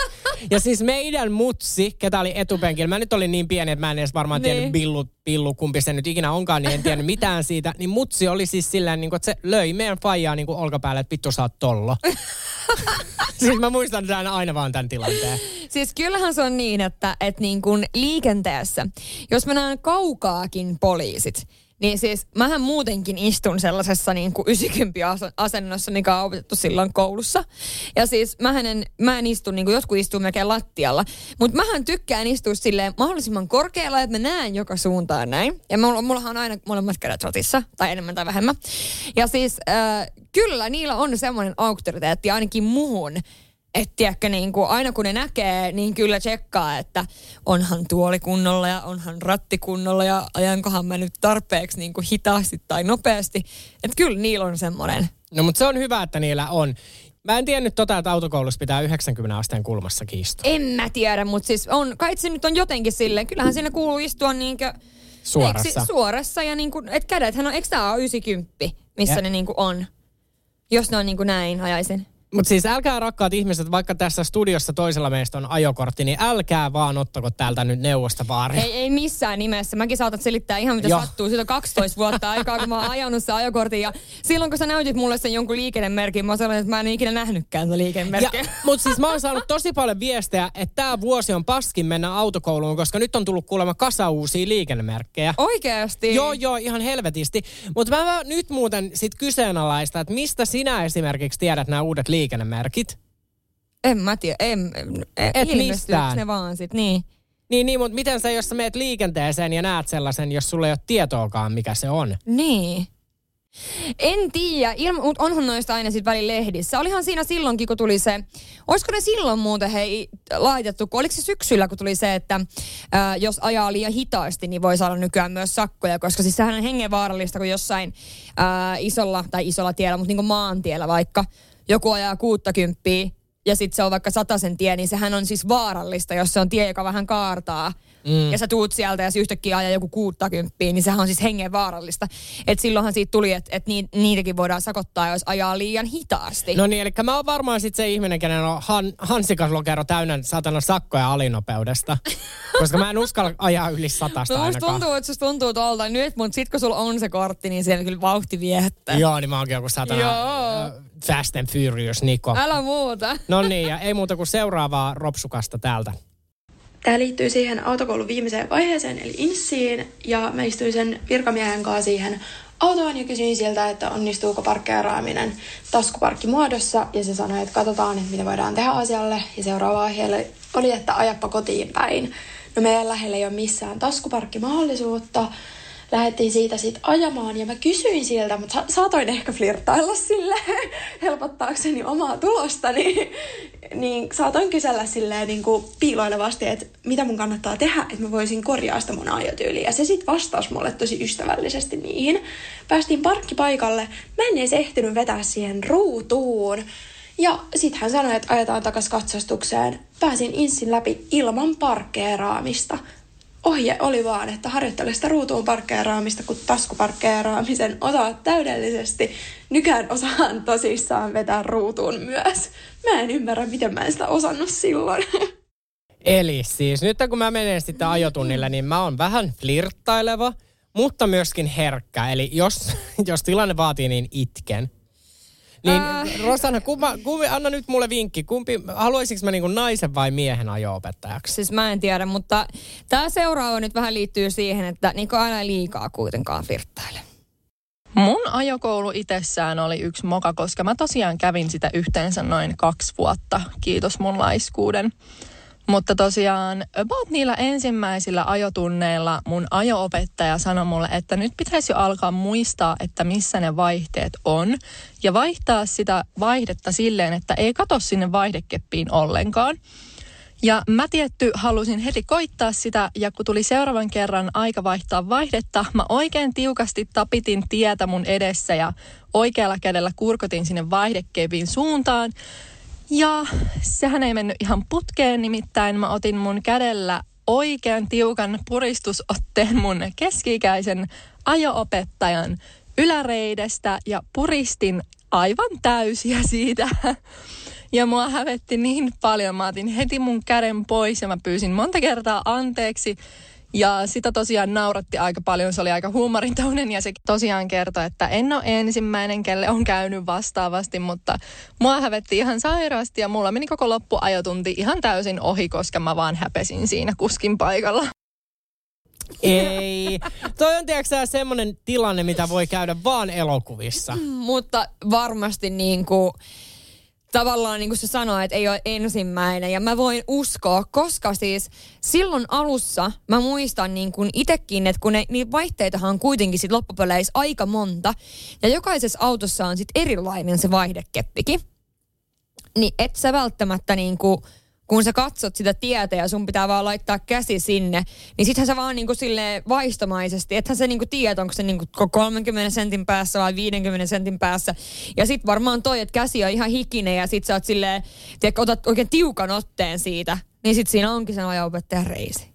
Ja siis meidän mutsi, ketä oli etupenkillä, mä nyt olin niin pieni, että mä en edes varmaan niin. tiennyt billu, billu, kumpi se nyt ikinä onkaan, niin en tiennyt mitään siitä. Niin mutsi oli siis silleen, niin kuin, että se löi meidän faijaa niin kuin olkapäälle, että vittu sä oot tollo. siis mä muistan tämän aina vaan tämän tilanteen. Siis kyllähän se on niin, että, että niin kuin liikenteessä, jos mä näen kaukaakin poliisit, niin siis mähän muutenkin istun sellaisessa niin kuin 90 asennossa, mikä on opetettu silloin koulussa. Ja siis mähän en, mä en istu, niin kuin jotkut istuu melkein lattialla. Mutta mähän tykkään istua silleen mahdollisimman korkealla, että mä näen joka suuntaan näin. Ja mulla, mullahan on aina molemmat kädet rotissa, tai enemmän tai vähemmän. Ja siis äh, kyllä niillä on semmoinen auktoriteetti ainakin muhun, että tiedätkö, niin kuin aina kun ne näkee, niin kyllä tsekkaa, että onhan tuoli kunnolla ja onhan ratti kunnolla ja ajankohan mä nyt tarpeeksi niin kuin hitaasti tai nopeasti. Että kyllä niillä on semmoinen. No mutta se on hyvä, että niillä on. Mä en tiennyt tota, että autokoulussa pitää 90 asteen kulmassa istua. En mä tiedä, mutta siis on, kai se nyt on jotenkin silleen. Kyllähän siinä kuuluu istua niinkö... Suorassa. Eikö, suorassa ja niin kuin, et kädethän on, eikö tää ole 90, missä ja. ne niin kuin on? Jos ne on niin kuin näin, ajaisin. Mutta siis älkää rakkaat ihmiset, vaikka tässä studiossa toisella meistä on ajokortti, niin älkää vaan ottako täältä nyt neuvosta vaari. Ei, ei missään nimessä. Mäkin saatat selittää ihan mitä Joo. sattuu. Siitä on 12 vuotta aikaa, kun mä oon ajanut sen ajokortin. Ja silloin kun sä näytit mulle sen jonkun liikennemerkin, mä sanoin, että mä en ikinä nähnytkään sitä liikennemerkkiä. Mutta siis mä oon saanut tosi paljon viestejä, että tämä vuosi on paskin mennä autokouluun, koska nyt on tullut kuulemma kasa uusia liikennemerkkejä. Oikeasti? Joo, joo, ihan helvetisti. Mutta mä, mä nyt muuten sit kyseenalaista, että mistä sinä esimerkiksi tiedät nämä uudet liikennemerkit? Liikennemerkit? En mä tiedä. En, en, Et mistään. ne vaan sit, niin. Niin, niin, mutta miten sä, jos sä meet liikenteeseen ja näet sellaisen, jos sulla ei ole tietoakaan, mikä se on? Niin. En tiedä, mutta onhan noista aina sitten välillä lehdissä. Olihan siinä silloinkin, kun tuli se, olisiko ne silloin muuten hei laitettu, kun oliko se syksyllä, kun tuli se, että ää, jos ajaa liian hitaasti, niin voi saada nykyään myös sakkoja, koska siis sehän on hengenvaarallista, kun jossain ää, isolla, tai isolla tiellä, mutta niin kuin maantiellä vaikka, joku ajaa 60 ja sitten se on vaikka sataisen tie, niin sehän on siis vaarallista, jos se on tie, joka vähän kaartaa. Mm. Ja sä tuut sieltä ja yhtäkkiä ajaa joku 60, niin sehän on siis hengen vaarallista. Et silloinhan siitä tuli, että et niitäkin voidaan sakottaa, jos ajaa liian hitaasti. No niin, eli mä oon varmaan sitten se ihminen, kenen on han, hansikas lokero täynnä satana sakkoja alinopeudesta. koska mä en uskalla ajaa yli satasta no, tuntuu, että susta tuntuu tuolta nyt, mutta sit kun sulla on se kortti, niin siellä kyllä vauhti viehättää. Joo, niin mä oonkin joku satana. Joo. Fast and Furious Niko. Älä muuta. No niin, ja ei muuta kuin seuraavaa ropsukasta täältä. Tämä liittyy siihen autokoulun viimeiseen vaiheeseen, eli inssiin, ja mä istuin sen virkamiehen kanssa siihen autoon ja kysyin sieltä, että onnistuuko parkkeeraaminen taskuparkkimuodossa, ja se sanoi, että katsotaan, että mitä voidaan tehdä asialle, ja seuraava aihe oli, että ajappa kotiin päin. No meidän lähellä ei ole missään taskuparkkimahdollisuutta, lähdettiin siitä sitten ajamaan ja mä kysyin siltä, mutta saatoin ehkä flirtailla sille helpottaakseni omaa tulostani, niin, saatoin kysellä silleen niin piiloilevasti, että mitä mun kannattaa tehdä, että mä voisin korjaa sitä mun ajotyyliä. Ja se sitten vastasi mulle tosi ystävällisesti niihin. Päästiin parkkipaikalle, mä en edes ehtinyt vetää siihen ruutuun. Ja sitten hän sanoi, että ajetaan takas katsastukseen. Pääsin inssin läpi ilman parkkeeraamista ohje oli vaan, että harjoittele sitä ruutuun parkkeeraamista, kun taskuparkkeeraamisen osaa täydellisesti. Nykään osaan tosissaan vetää ruutuun myös. Mä en ymmärrä, miten mä en sitä osannut silloin. Eli siis nyt kun mä menen sitten ajotunnille, niin mä oon vähän flirttaileva, mutta myöskin herkkä. Eli jos, jos tilanne vaatii, niin itken. Niin äh. Rosanna, kumma, kumpi, anna nyt mulle vinkki. Kumpi, haluaisinko mä niinku naisen vai miehen ajo-opettajaksi? Siis mä en tiedä, mutta tämä seuraava nyt vähän liittyy siihen, että niinku aina liikaa kuitenkaan flirttaile. Mun ajokoulu itsessään oli yksi moka, koska mä tosiaan kävin sitä yhteensä noin kaksi vuotta. Kiitos mun laiskuuden. Mutta tosiaan about niillä ensimmäisillä ajotunneilla mun ajoopettaja sanoi mulle, että nyt pitäisi jo alkaa muistaa, että missä ne vaihteet on. Ja vaihtaa sitä vaihdetta silleen, että ei kato sinne vaihdekeppiin ollenkaan. Ja mä tietty halusin heti koittaa sitä ja kun tuli seuraavan kerran aika vaihtaa vaihdetta, mä oikein tiukasti tapitin tietä mun edessä ja oikealla kädellä kurkotin sinne vaihdekepin suuntaan. Ja sehän ei mennyt ihan putkeen, nimittäin mä otin mun kädellä oikean tiukan puristusotteen mun keski-ikäisen ajoopettajan yläreidestä ja puristin aivan täysiä siitä. Ja mua hävetti niin paljon. Mä otin heti mun käden pois ja mä pyysin monta kertaa anteeksi. Ja sitä tosiaan nauratti aika paljon, se oli aika huumorintaunen ja se tosiaan kertoi, että en ole ensimmäinen, kelle on käynyt vastaavasti, mutta mua hävetti ihan sairaasti ja mulla meni koko loppuajotunti ihan täysin ohi, koska mä vaan häpesin siinä kuskin paikalla. Ei. Toi on tiedätkö semmoinen tilanne, mitä voi käydä vaan elokuvissa. Mm, mutta varmasti niin kuin tavallaan niin kuin se sanoo, että ei ole ensimmäinen. Ja mä voin uskoa, koska siis silloin alussa mä muistan niin kuin itekin, että kun ne, niin vaihteitahan on kuitenkin sit loppupeleissä aika monta. Ja jokaisessa autossa on sitten erilainen se vaihdekeppikin. Niin et sä välttämättä niin kuin kun sä katsot sitä tietä ja sun pitää vaan laittaa käsi sinne, niin sittenhän sä vaan niinku sille vaistomaisesti, ethän sä niinku tiedä, onko se niinku 30 sentin päässä vai 50 sentin päässä. Ja sit varmaan toi, että käsi on ihan hikinen ja sit sä oot silleen, tiedätkö, otat oikein tiukan otteen siitä, niin sit siinä onkin sen ajopettajan reisi.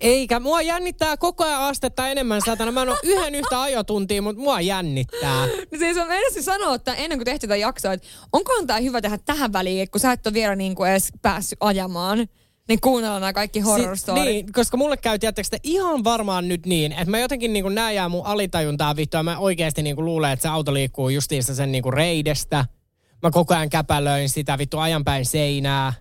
Eikä, mua jännittää koko ajan astetta enemmän satana. Mä en ole yhden yhtä ajotuntia, mutta mua jännittää. No siis on ensin sanoa, että ennen kuin tehtiin tätä jaksoa, että onkohan tämä hyvä tehdä tähän väliin, kun sä et ole vielä niin kuin edes päässyt ajamaan. Niin kuunnellaan nämä kaikki horror si- Niin, koska mulle käy, tietysti ihan varmaan nyt niin, että mä jotenkin niin kuin näen mun alitajuntaa vittua, ja mä oikeasti niin kuin luulen, että se auto liikkuu justiinsa sen niin kuin reidestä. Mä koko ajan käpälöin sitä vittu ajanpäin seinää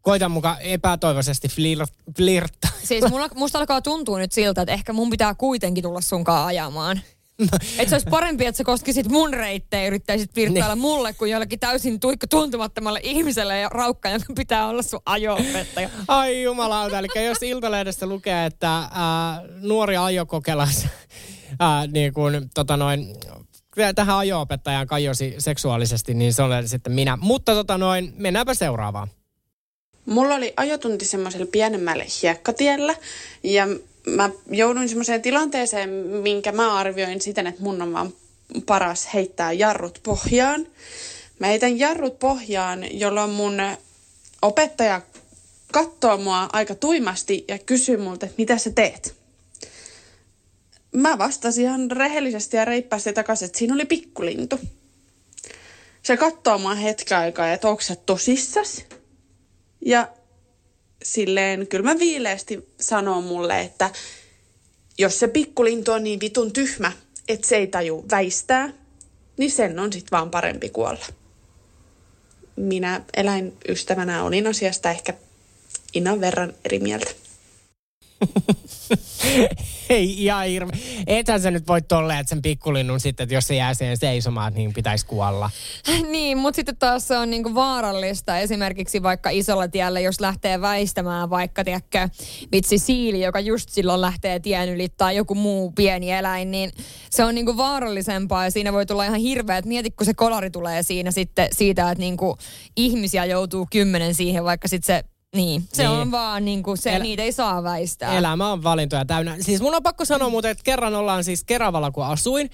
koitan mukaan epätoivoisesti flirt, flirttaa. Siis mulla, musta alkaa tuntua nyt siltä, että ehkä mun pitää kuitenkin tulla sunkaan ajamaan. No. Että se olisi parempi, että sä koskisit mun reittejä ja yrittäisit virtailla niin. mulle kuin jollekin täysin tuikka tuntumattomalle ihmiselle ja raukka, jonka pitää olla sun ajo Ai jumalauta, eli jos Iltalehdestä lukee, että ää, nuori ajokokelas ää, niin kuin, tota noin, tähän ajo-opettajaan kajosi seksuaalisesti, niin se on sitten minä. Mutta tota noin, mennäänpä seuraavaan. Mulla oli ajotunti semmoisella pienemmällä hiekkatiellä ja mä jouduin semmoiseen tilanteeseen, minkä mä arvioin siten, että mun on vaan paras heittää jarrut pohjaan. Mä heitän jarrut pohjaan, jolloin mun opettaja katsoo mua aika tuimasti ja kysyy multa, että mitä sä teet. Mä vastasin ihan rehellisesti ja reippaasti takaisin, että siinä oli pikkulintu. Se katsoo mua hetken aikaa, että onko sä tosissas? Ja silleen kyllä mä viileästi sanon mulle, että jos se pikkulintu on niin vitun tyhmä, että se ei taju väistää, niin sen on sitten vaan parempi kuolla. Minä eläinystävänä olin asiasta ehkä innan verran eri mieltä. Ei ihan hirve. Ethän sä nyt voi tolleen, että sen pikkulinnun sitten, että jos se jää siihen seisomaan, niin pitäisi kuolla. niin, mutta sitten taas se on niinku vaarallista. Esimerkiksi vaikka isolla tiellä, jos lähtee väistämään vaikka, tiedäkö, vitsi siili, joka just silloin lähtee tien yli tai joku muu pieni eläin, niin se on niinku vaarallisempaa ja siinä voi tulla ihan hirveä, että mieti, kun se kolari tulee siinä sitten siitä, että niinku ihmisiä joutuu kymmenen siihen, vaikka sitten se niin, se niin. on vaan niin kuin se, El- niitä ei saa väistää. Elämä on valintoja täynnä. Siis mun on pakko sanoa muuten, että kerran ollaan siis Keravalla kun asuin,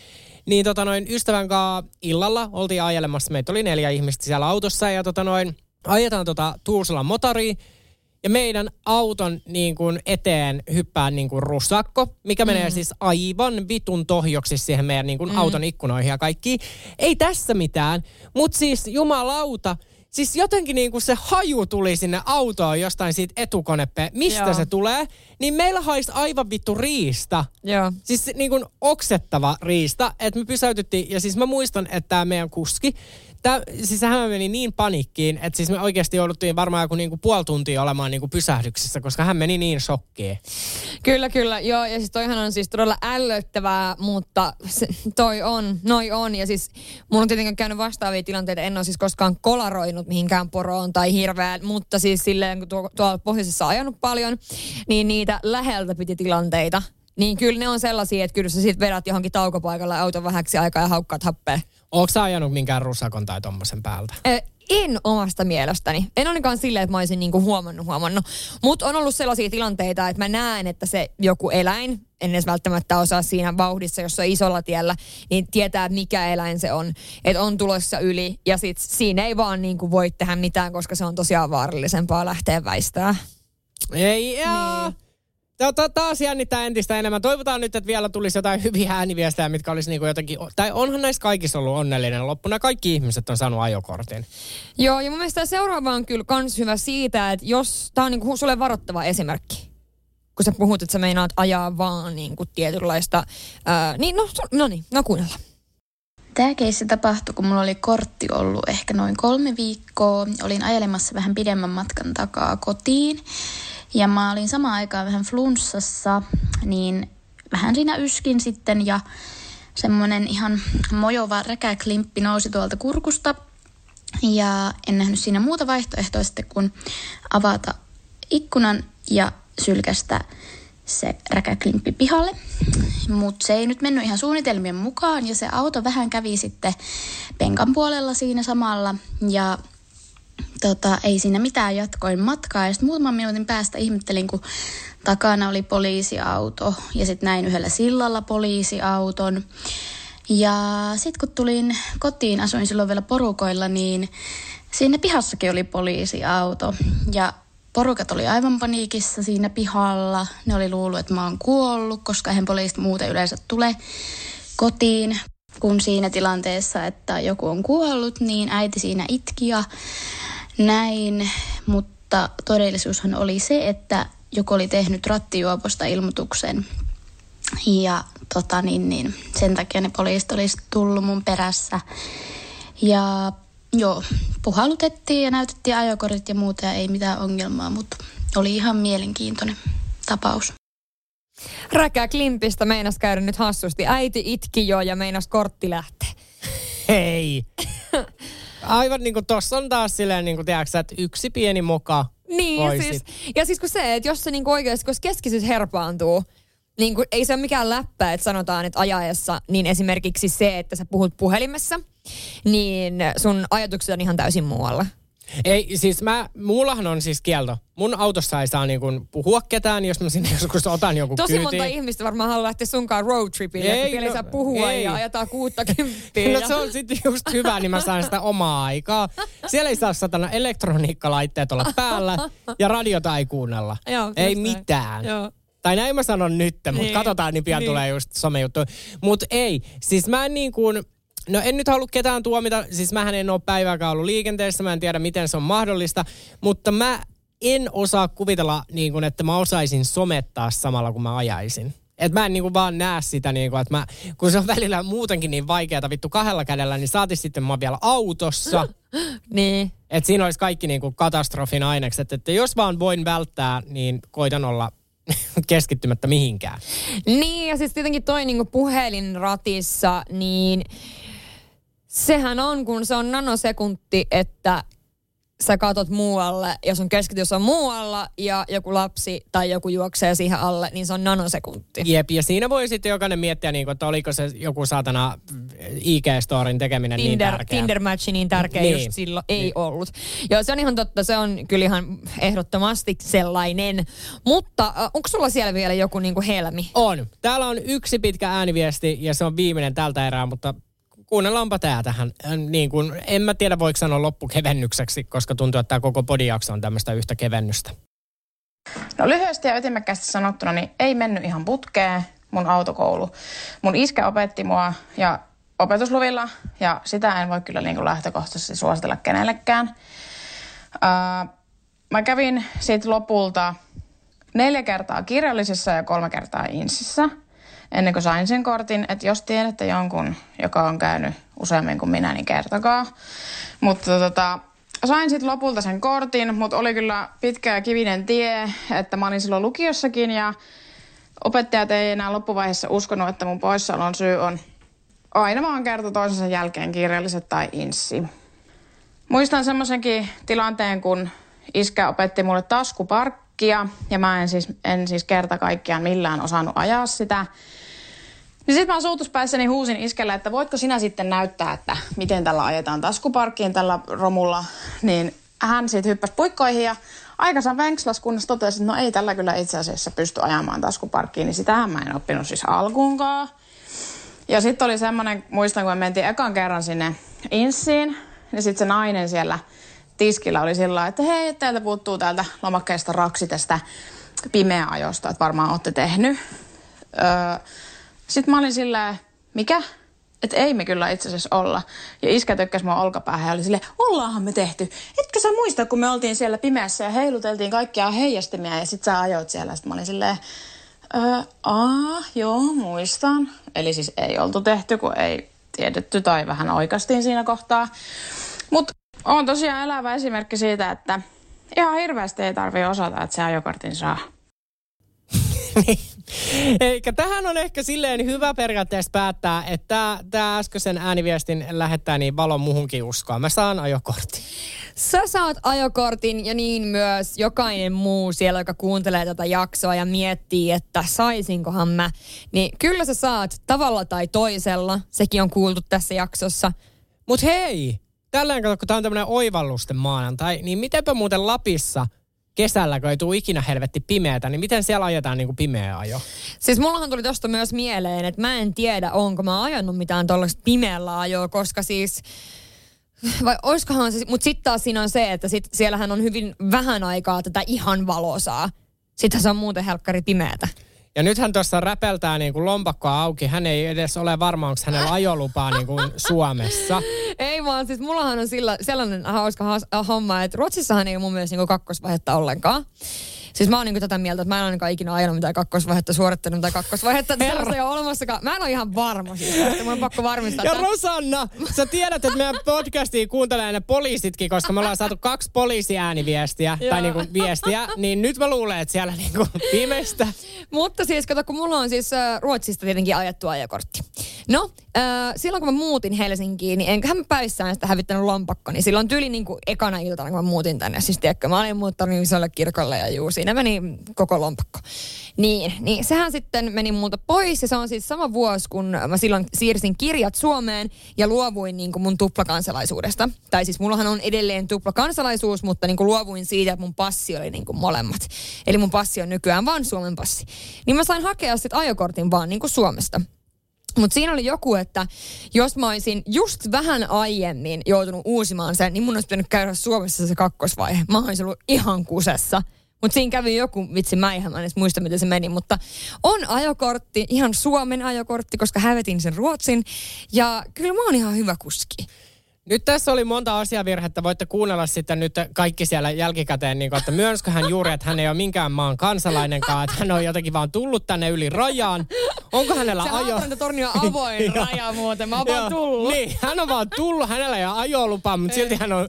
niin tota noin ystävän kanssa illalla oltiin ajelemassa. Meitä oli neljä ihmistä siellä autossa ja tota noin, ajetaan tota Tuusulan motoriin. ja meidän auton niin kuin eteen hyppää niin kuin rusakko, mikä mm. menee siis aivan vitun tohjoksi siihen meidän niin kuin mm. auton ikkunoihin ja kaikki. Ei tässä mitään, mutta siis jumalauta, Siis jotenkin niin kuin se haju tuli sinne autoon jostain siitä etukonepe, mistä Joo. se tulee, niin meillä haisi aivan vittu riista. Joo. Siis niin kuin oksettava riista, että me pysäytyttiin, ja siis mä muistan, että tämä meidän kuski, Tää, siis hän meni niin panikkiin, että siis me oikeasti jouduttiin varmaan joku niinku puoli tuntia olemaan niinku pysähdyksissä, koska hän meni niin shokkiin. Kyllä, kyllä. Joo, ja siis toihan on siis todella ällöttävää, mutta se, toi on, noi on. Ja siis mun on tietenkin käynyt vastaavia tilanteita. En ole siis koskaan kolaroinut mihinkään poroon tai hirveään, mutta siis silleen, kun tuo, tuolla pohjoisessa ajanut paljon, niin niitä läheltä piti tilanteita. Niin kyllä ne on sellaisia, että kyllä sä sit vedät johonkin taukopaikalle auton vähäksi aikaa ja haukkaat happea. Onko sä ajanut minkään rusakon tai tommosen päältä? Ö, en omasta mielestäni. En ainakaan silleen, että mä olisin niinku huomannut, huomannut. Mutta on ollut sellaisia tilanteita, että mä näen, että se joku eläin, en edes välttämättä osaa siinä vauhdissa, jos on isolla tiellä, niin tietää, mikä eläin se on. Että on tulossa yli ja sit siinä ei vaan niinku voi tehdä mitään, koska se on tosiaan vaarallisempaa lähteä väistää. Ei, joo. Niin. Tota, taas jännittää entistä enemmän. Toivotaan nyt, että vielä tulisi jotain hyviä ääniviestejä, mitkä olisi niinku jotenkin... Tai onhan näissä kaikissa ollut onnellinen loppuna. Kaikki ihmiset on saanut ajokortin. Joo, ja mun mielestä seuraava on kyllä kans hyvä siitä, että jos... Tämä on niinku sulle varoittava esimerkki. Kun sä puhut, että sä meinaat ajaa vaan niinku tietynlaista... Ää, niin, no, no niin, no kuunnellaan. Tämä keissi tapahtui, kun mulla oli kortti ollut ehkä noin kolme viikkoa. Olin ajelemassa vähän pidemmän matkan takaa kotiin. Ja mä olin samaan aikaan vähän flunssassa, niin vähän siinä yskin sitten ja semmoinen ihan mojova räkäklimppi nousi tuolta kurkusta. Ja en nähnyt siinä muuta vaihtoehtoa sitten kuin avata ikkunan ja sylkästä se räkäklimppi pihalle. Mutta se ei nyt mennyt ihan suunnitelmien mukaan ja se auto vähän kävi sitten penkan puolella siinä samalla. Ja tota, ei siinä mitään jatkoin matkaa. Ja sitten muutaman minuutin päästä ihmettelin, kun takana oli poliisiauto ja sitten näin yhdellä sillalla poliisiauton. Ja sitten kun tulin kotiin, asuin silloin vielä porukoilla, niin siinä pihassakin oli poliisiauto. Ja porukat oli aivan paniikissa siinä pihalla. Ne oli luullut, että mä oon kuollut, koska eihän poliisit muuten yleensä tule kotiin kun siinä tilanteessa, että joku on kuollut, niin äiti siinä itki ja näin, mutta todellisuushan oli se, että joku oli tehnyt rattijuoposta ilmoituksen ja tota niin, niin, sen takia ne poliisit olisi tullut mun perässä. Ja joo, puhalutettiin ja näytettiin ajokortit ja muuta ja ei mitään ongelmaa, mutta oli ihan mielenkiintoinen tapaus. Räkää Klimpistä meinas käydä nyt hassusti. Äiti itki jo ja meinas kortti lähteä. Hei! Aivan niin kuin tossa on taas silleen, niin kuin tiedätkö, että yksi pieni moka Niin, ja siis, ja siis kun se, että jos se niin oikeasti, kun keskisyys herpaantuu, niin kuin, ei se ole mikään läppä, että sanotaan, että ajaessa, niin esimerkiksi se, että sä puhut puhelimessa, niin sun ajatukset on ihan täysin muualla. Ei, siis mä, mullahan on siis kielto. Mun autossa ei saa niinku puhua ketään, jos mä sinne joskus otan joku Tosi kyytiin. monta ihmistä varmaan haluaa lähteä sunkaan road tripille, ei, että no, saa puhua ei. ja ajetaan kuutta kymppiä. No se on sitten just hyvä, niin mä saan sitä omaa aikaa. Siellä ei saa satana elektroniikkalaitteet olla päällä ja radiota ei kuunnella. Joo, ei mitään. Joo. Tai näin mä sanon nyt, mutta niin. katsotaan, niin pian niin. tulee just somejuttu. Mutta ei, siis mä en niin kuin, No en nyt halua ketään tuomita, siis mähän en ole päivääkään ollut liikenteessä, mä en tiedä miten se on mahdollista, mutta mä en osaa kuvitella, niin kuin, että mä osaisin somettaa samalla kun mä ajaisin. Et mä en niinku vaan näe sitä, niinku, että mä, kun se on välillä muutenkin niin vaikeaa vittu kahdella kädellä, niin saati sitten mä vielä autossa. niin. Et siinä olisi kaikki niinku katastrofin ainekset, että jos vaan voin välttää, niin koitan olla keskittymättä mihinkään. Niin, ja siis tietenkin toi niinku puhelinratissa, niin sehän on, kun se on nanosekunti, että sä katot muualle ja sun keskitys on muualla ja joku lapsi tai joku juoksee siihen alle, niin se on nanosekunti. Jep, ja siinä voi sitten jokainen miettiä, niin kuin, että oliko se joku saatana IG-storin tekeminen niin Tinder, niin tärkeä. Tinder-matchi niin tärkeä niin. just silloin ei niin. ollut. Joo, se on ihan totta, se on kyllä ihan ehdottomasti sellainen. Mutta äh, onko sulla siellä vielä joku niin kuin helmi? On. Täällä on yksi pitkä ääniviesti ja se on viimeinen tältä erää, mutta kuunnellaanpa tämä tähän. Niin kuin, en mä tiedä voiko sanoa loppukevennykseksi, koska tuntuu, että tämä koko podijakso on tämmöistä yhtä kevennystä. No lyhyesti ja ytimekkäästi sanottuna, niin ei mennyt ihan putkeen mun autokoulu. Mun iskä opetti mua ja opetusluvilla ja sitä en voi kyllä niin kuin lähtökohtaisesti suositella kenellekään. Ää, mä kävin siitä lopulta neljä kertaa kirjallisessa ja kolme kertaa insissä ennen kuin sain sen kortin. Että jos tiedätte jonkun, joka on käynyt useammin kuin minä, niin kertokaa. Mutta tota, sain sitten lopulta sen kortin, mutta oli kyllä pitkä ja kivinen tie, että mä olin silloin lukiossakin ja opettajat ei enää loppuvaiheessa uskonut, että mun poissaolon syy on aina vaan kerta toisensa jälkeen kirjalliset tai inssi. Muistan semmoisenkin tilanteen, kun iskä opetti mulle taskuparkkia ja mä en siis, en siis kerta kaikkiaan millään osannut ajaa sitä. Niin sitten mä suutuspäissäni huusin iskelle, että voitko sinä sitten näyttää, että miten tällä ajetaan taskuparkkiin tällä romulla. Niin hän sitten hyppäsi puikkoihin ja aikansa venkslas, kunnes totesi, että no ei tällä kyllä itse asiassa pysty ajamaan taskuparkkiin. Niin sitähän mä en oppinut siis alkuunkaan. Ja sitten oli semmoinen, muistan kun me mentiin ekan kerran sinne Inssiin, niin sitten se nainen siellä tiskillä oli sillä että hei, täältä puuttuu täältä lomakkeesta raksi tästä pimeä ajosta, että varmaan olette tehnyt. Öö, sitten mä olin sillä mikä? Että ei me kyllä itse asiassa olla. Ja iskä tökkäsi mua olkapäähän ja oli silleen, ollaanhan me tehty. Etkö sä muista, kun me oltiin siellä pimeässä ja heiluteltiin kaikkia heijastimia ja sit sä ajoit siellä. Sitten mä olin silleen, öö, aa, joo, muistan. Eli siis ei oltu tehty, kun ei tiedetty tai vähän oikastiin siinä kohtaa. On tosiaan elävä esimerkki siitä, että ihan hirveästi ei tarvi osata, että se ajokortin saa. Eikä tähän on ehkä silleen hyvä periaatteessa päättää, että tämä äskeisen ääniviestin lähettää niin valon muhunkin uskoa. Mä saan ajokortin. Sä saat ajokortin ja niin myös jokainen muu siellä, joka kuuntelee tätä jaksoa ja miettii, että saisinkohan mä. Niin kyllä sä saat tavalla tai toisella. Sekin on kuultu tässä jaksossa. Mut hei, tällä kato, kun tää on tämmönen oivallusten maanantai, niin mitenpä muuten Lapissa kesällä, kun ei tule ikinä helvetti pimeätä, niin miten siellä ajetaan niin kuin pimeä ajo? Siis mullahan tuli tosta myös mieleen, että mä en tiedä, onko mä ajanut mitään tuollaista pimeällä ajoa, koska siis vai oiskohan se, mutta sitten taas siinä on se, että sit siellähän on hyvin vähän aikaa tätä ihan valosaa. Sitten se on muuten helkkari pimeätä. Ja nythän tuossa räpeltää niin kuin lompakkoa auki. Hän ei edes ole varma, onko hänellä ajolupaa niin kuin Suomessa. Ei vaan, siis mullahan on sillä, sellainen hauska has, homma, että Ruotsissahan ei mun mielestä niin kakkosvaihetta ollenkaan. Siis mä oon niinku tätä mieltä, että mä en ole ainakaan ikinä ajanut mitään kakkosvaihetta, suorittanut mitään kakkosvaihetta. Että sellaista ei ole olemassakaan. Mä en ole ihan varma siis. Että mun on pakko varmistaa. Ja Rosanna, sä tiedät, että meidän podcastiin kuuntelee ne poliisitkin, koska me ollaan saatu kaksi poliisiääniviestiä, tai niinku viestiä, niin nyt mä luulen, että siellä niinku pimeistä. Mutta siis, kato, kun mulla on siis äh, Ruotsista tietenkin ajettu ajokortti. No, äh, silloin kun mä muutin Helsinkiin, niin enköhän mä päissään sitä hävittänyt lompakko, niin silloin tyyli niin kuin ekana iltana, kun mä muutin tänne. Siis tiedätkö, mä olin muuttanut isolle kirkolle ja juu, siinä meni koko lompakko. Niin, niin sehän sitten meni multa pois ja se on siis sama vuosi, kun mä silloin siirsin kirjat Suomeen ja luovuin niin kuin mun tuplakansalaisuudesta. Tai siis mullahan on edelleen tuplakansalaisuus, mutta niin kuin luovuin siitä, että mun passi oli niin kuin molemmat. Eli mun passi on nykyään vaan Suomen passi. Niin mä sain hakea sitten ajokortin vaan niin kuin Suomesta. Mutta siinä oli joku, että jos mä olisin just vähän aiemmin joutunut uusimaan sen, niin mun olisi pitänyt käydä Suomessa se kakkosvaihe. Mä olisin ollut ihan kusessa. Mutta siinä kävi joku, vitsi mä ihan edes muista miten se meni, mutta on ajokortti, ihan Suomen ajokortti, koska hävetin sen Ruotsin. Ja kyllä mä oon ihan hyvä kuski. Nyt tässä oli monta asiavirhettä. Voitte kuunnella sitten nyt kaikki siellä jälkikäteen, niin kuin, että myönskö hän juuri, että hän ei ole minkään maan kansalainenkaan, että hän on jotenkin vaan tullut tänne yli rajaan. Onko hänellä Se ajo... torni on avoin raja muuten, mä oon vaan tullut. Niin, hän on vaan tullut, hänellä ei ole ajolupa, mutta silti hän on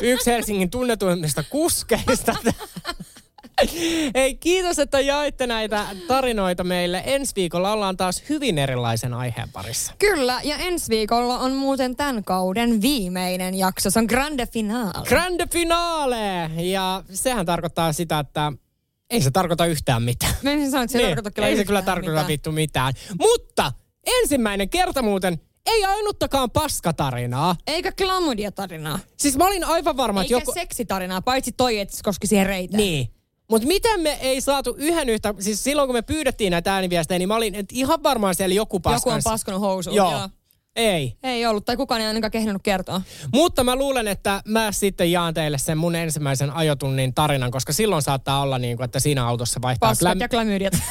yksi Helsingin tunnetuimmista kuskeista. Ei, kiitos, että jaitte näitä tarinoita meille. Ensi viikolla ollaan taas hyvin erilaisen aiheen parissa. Kyllä, ja ensi viikolla on muuten tämän kauden viimeinen jakso. Se on grande finale. Grande finale! Ja sehän tarkoittaa sitä, että ei se tarkoita yhtään mitään. Mä en sano, että se niin, tarkoita kyllä Ei se kyllä tarkoita mitään. vittu mitään. Mutta ensimmäinen kerta muuten ei ainuttakaan paskatarinaa. Eikä klamydia-tarinaa. Siis mä olin aivan varma, että Eikä joku... seksitarinaa, paitsi toi, että se koski siihen reitään. Niin. Mutta miten me ei saatu yhden yhtä, siis silloin kun me pyydettiin näitä ääniviestejä, niin mä olin et ihan varmaan siellä joku paskan. Joku on paskonut housuun. Joo. Joo. Ei. Ei ollut, tai kukaan ei ainakaan kehannut kertoa. Mutta mä luulen, että mä sitten jaan teille sen mun ensimmäisen ajotunnin tarinan, koska silloin saattaa olla niin kuin, että siinä autossa vaihtaa Paskat ja klamydiat.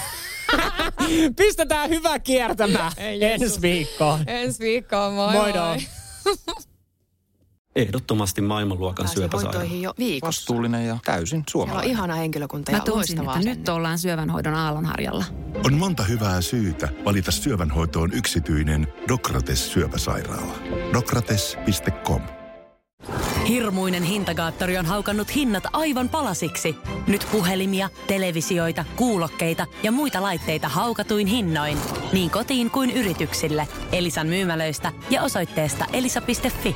Pistetään hyvä kiertämään ensi viikkoon. Ensi viikkoon, moi Moido. moi. Ehdottomasti maailmanluokan syöpäsairaala. hoitoihin jo viikossa. Vastuullinen ja täysin Siellä on suomalainen. ihana henkilökunta Mä ja tunsin, loistavaa että nyt ollaan syövänhoidon aallonharjalla. On monta hyvää syytä valita syövänhoitoon yksityinen Dokrates syöpäsairaala. Dokrates.com Hirmuinen hintakaattori on haukannut hinnat aivan palasiksi. Nyt puhelimia, televisioita, kuulokkeita ja muita laitteita haukatuin hinnoin. Niin kotiin kuin yrityksille. Elisan myymälöistä ja osoitteesta elisa.fi.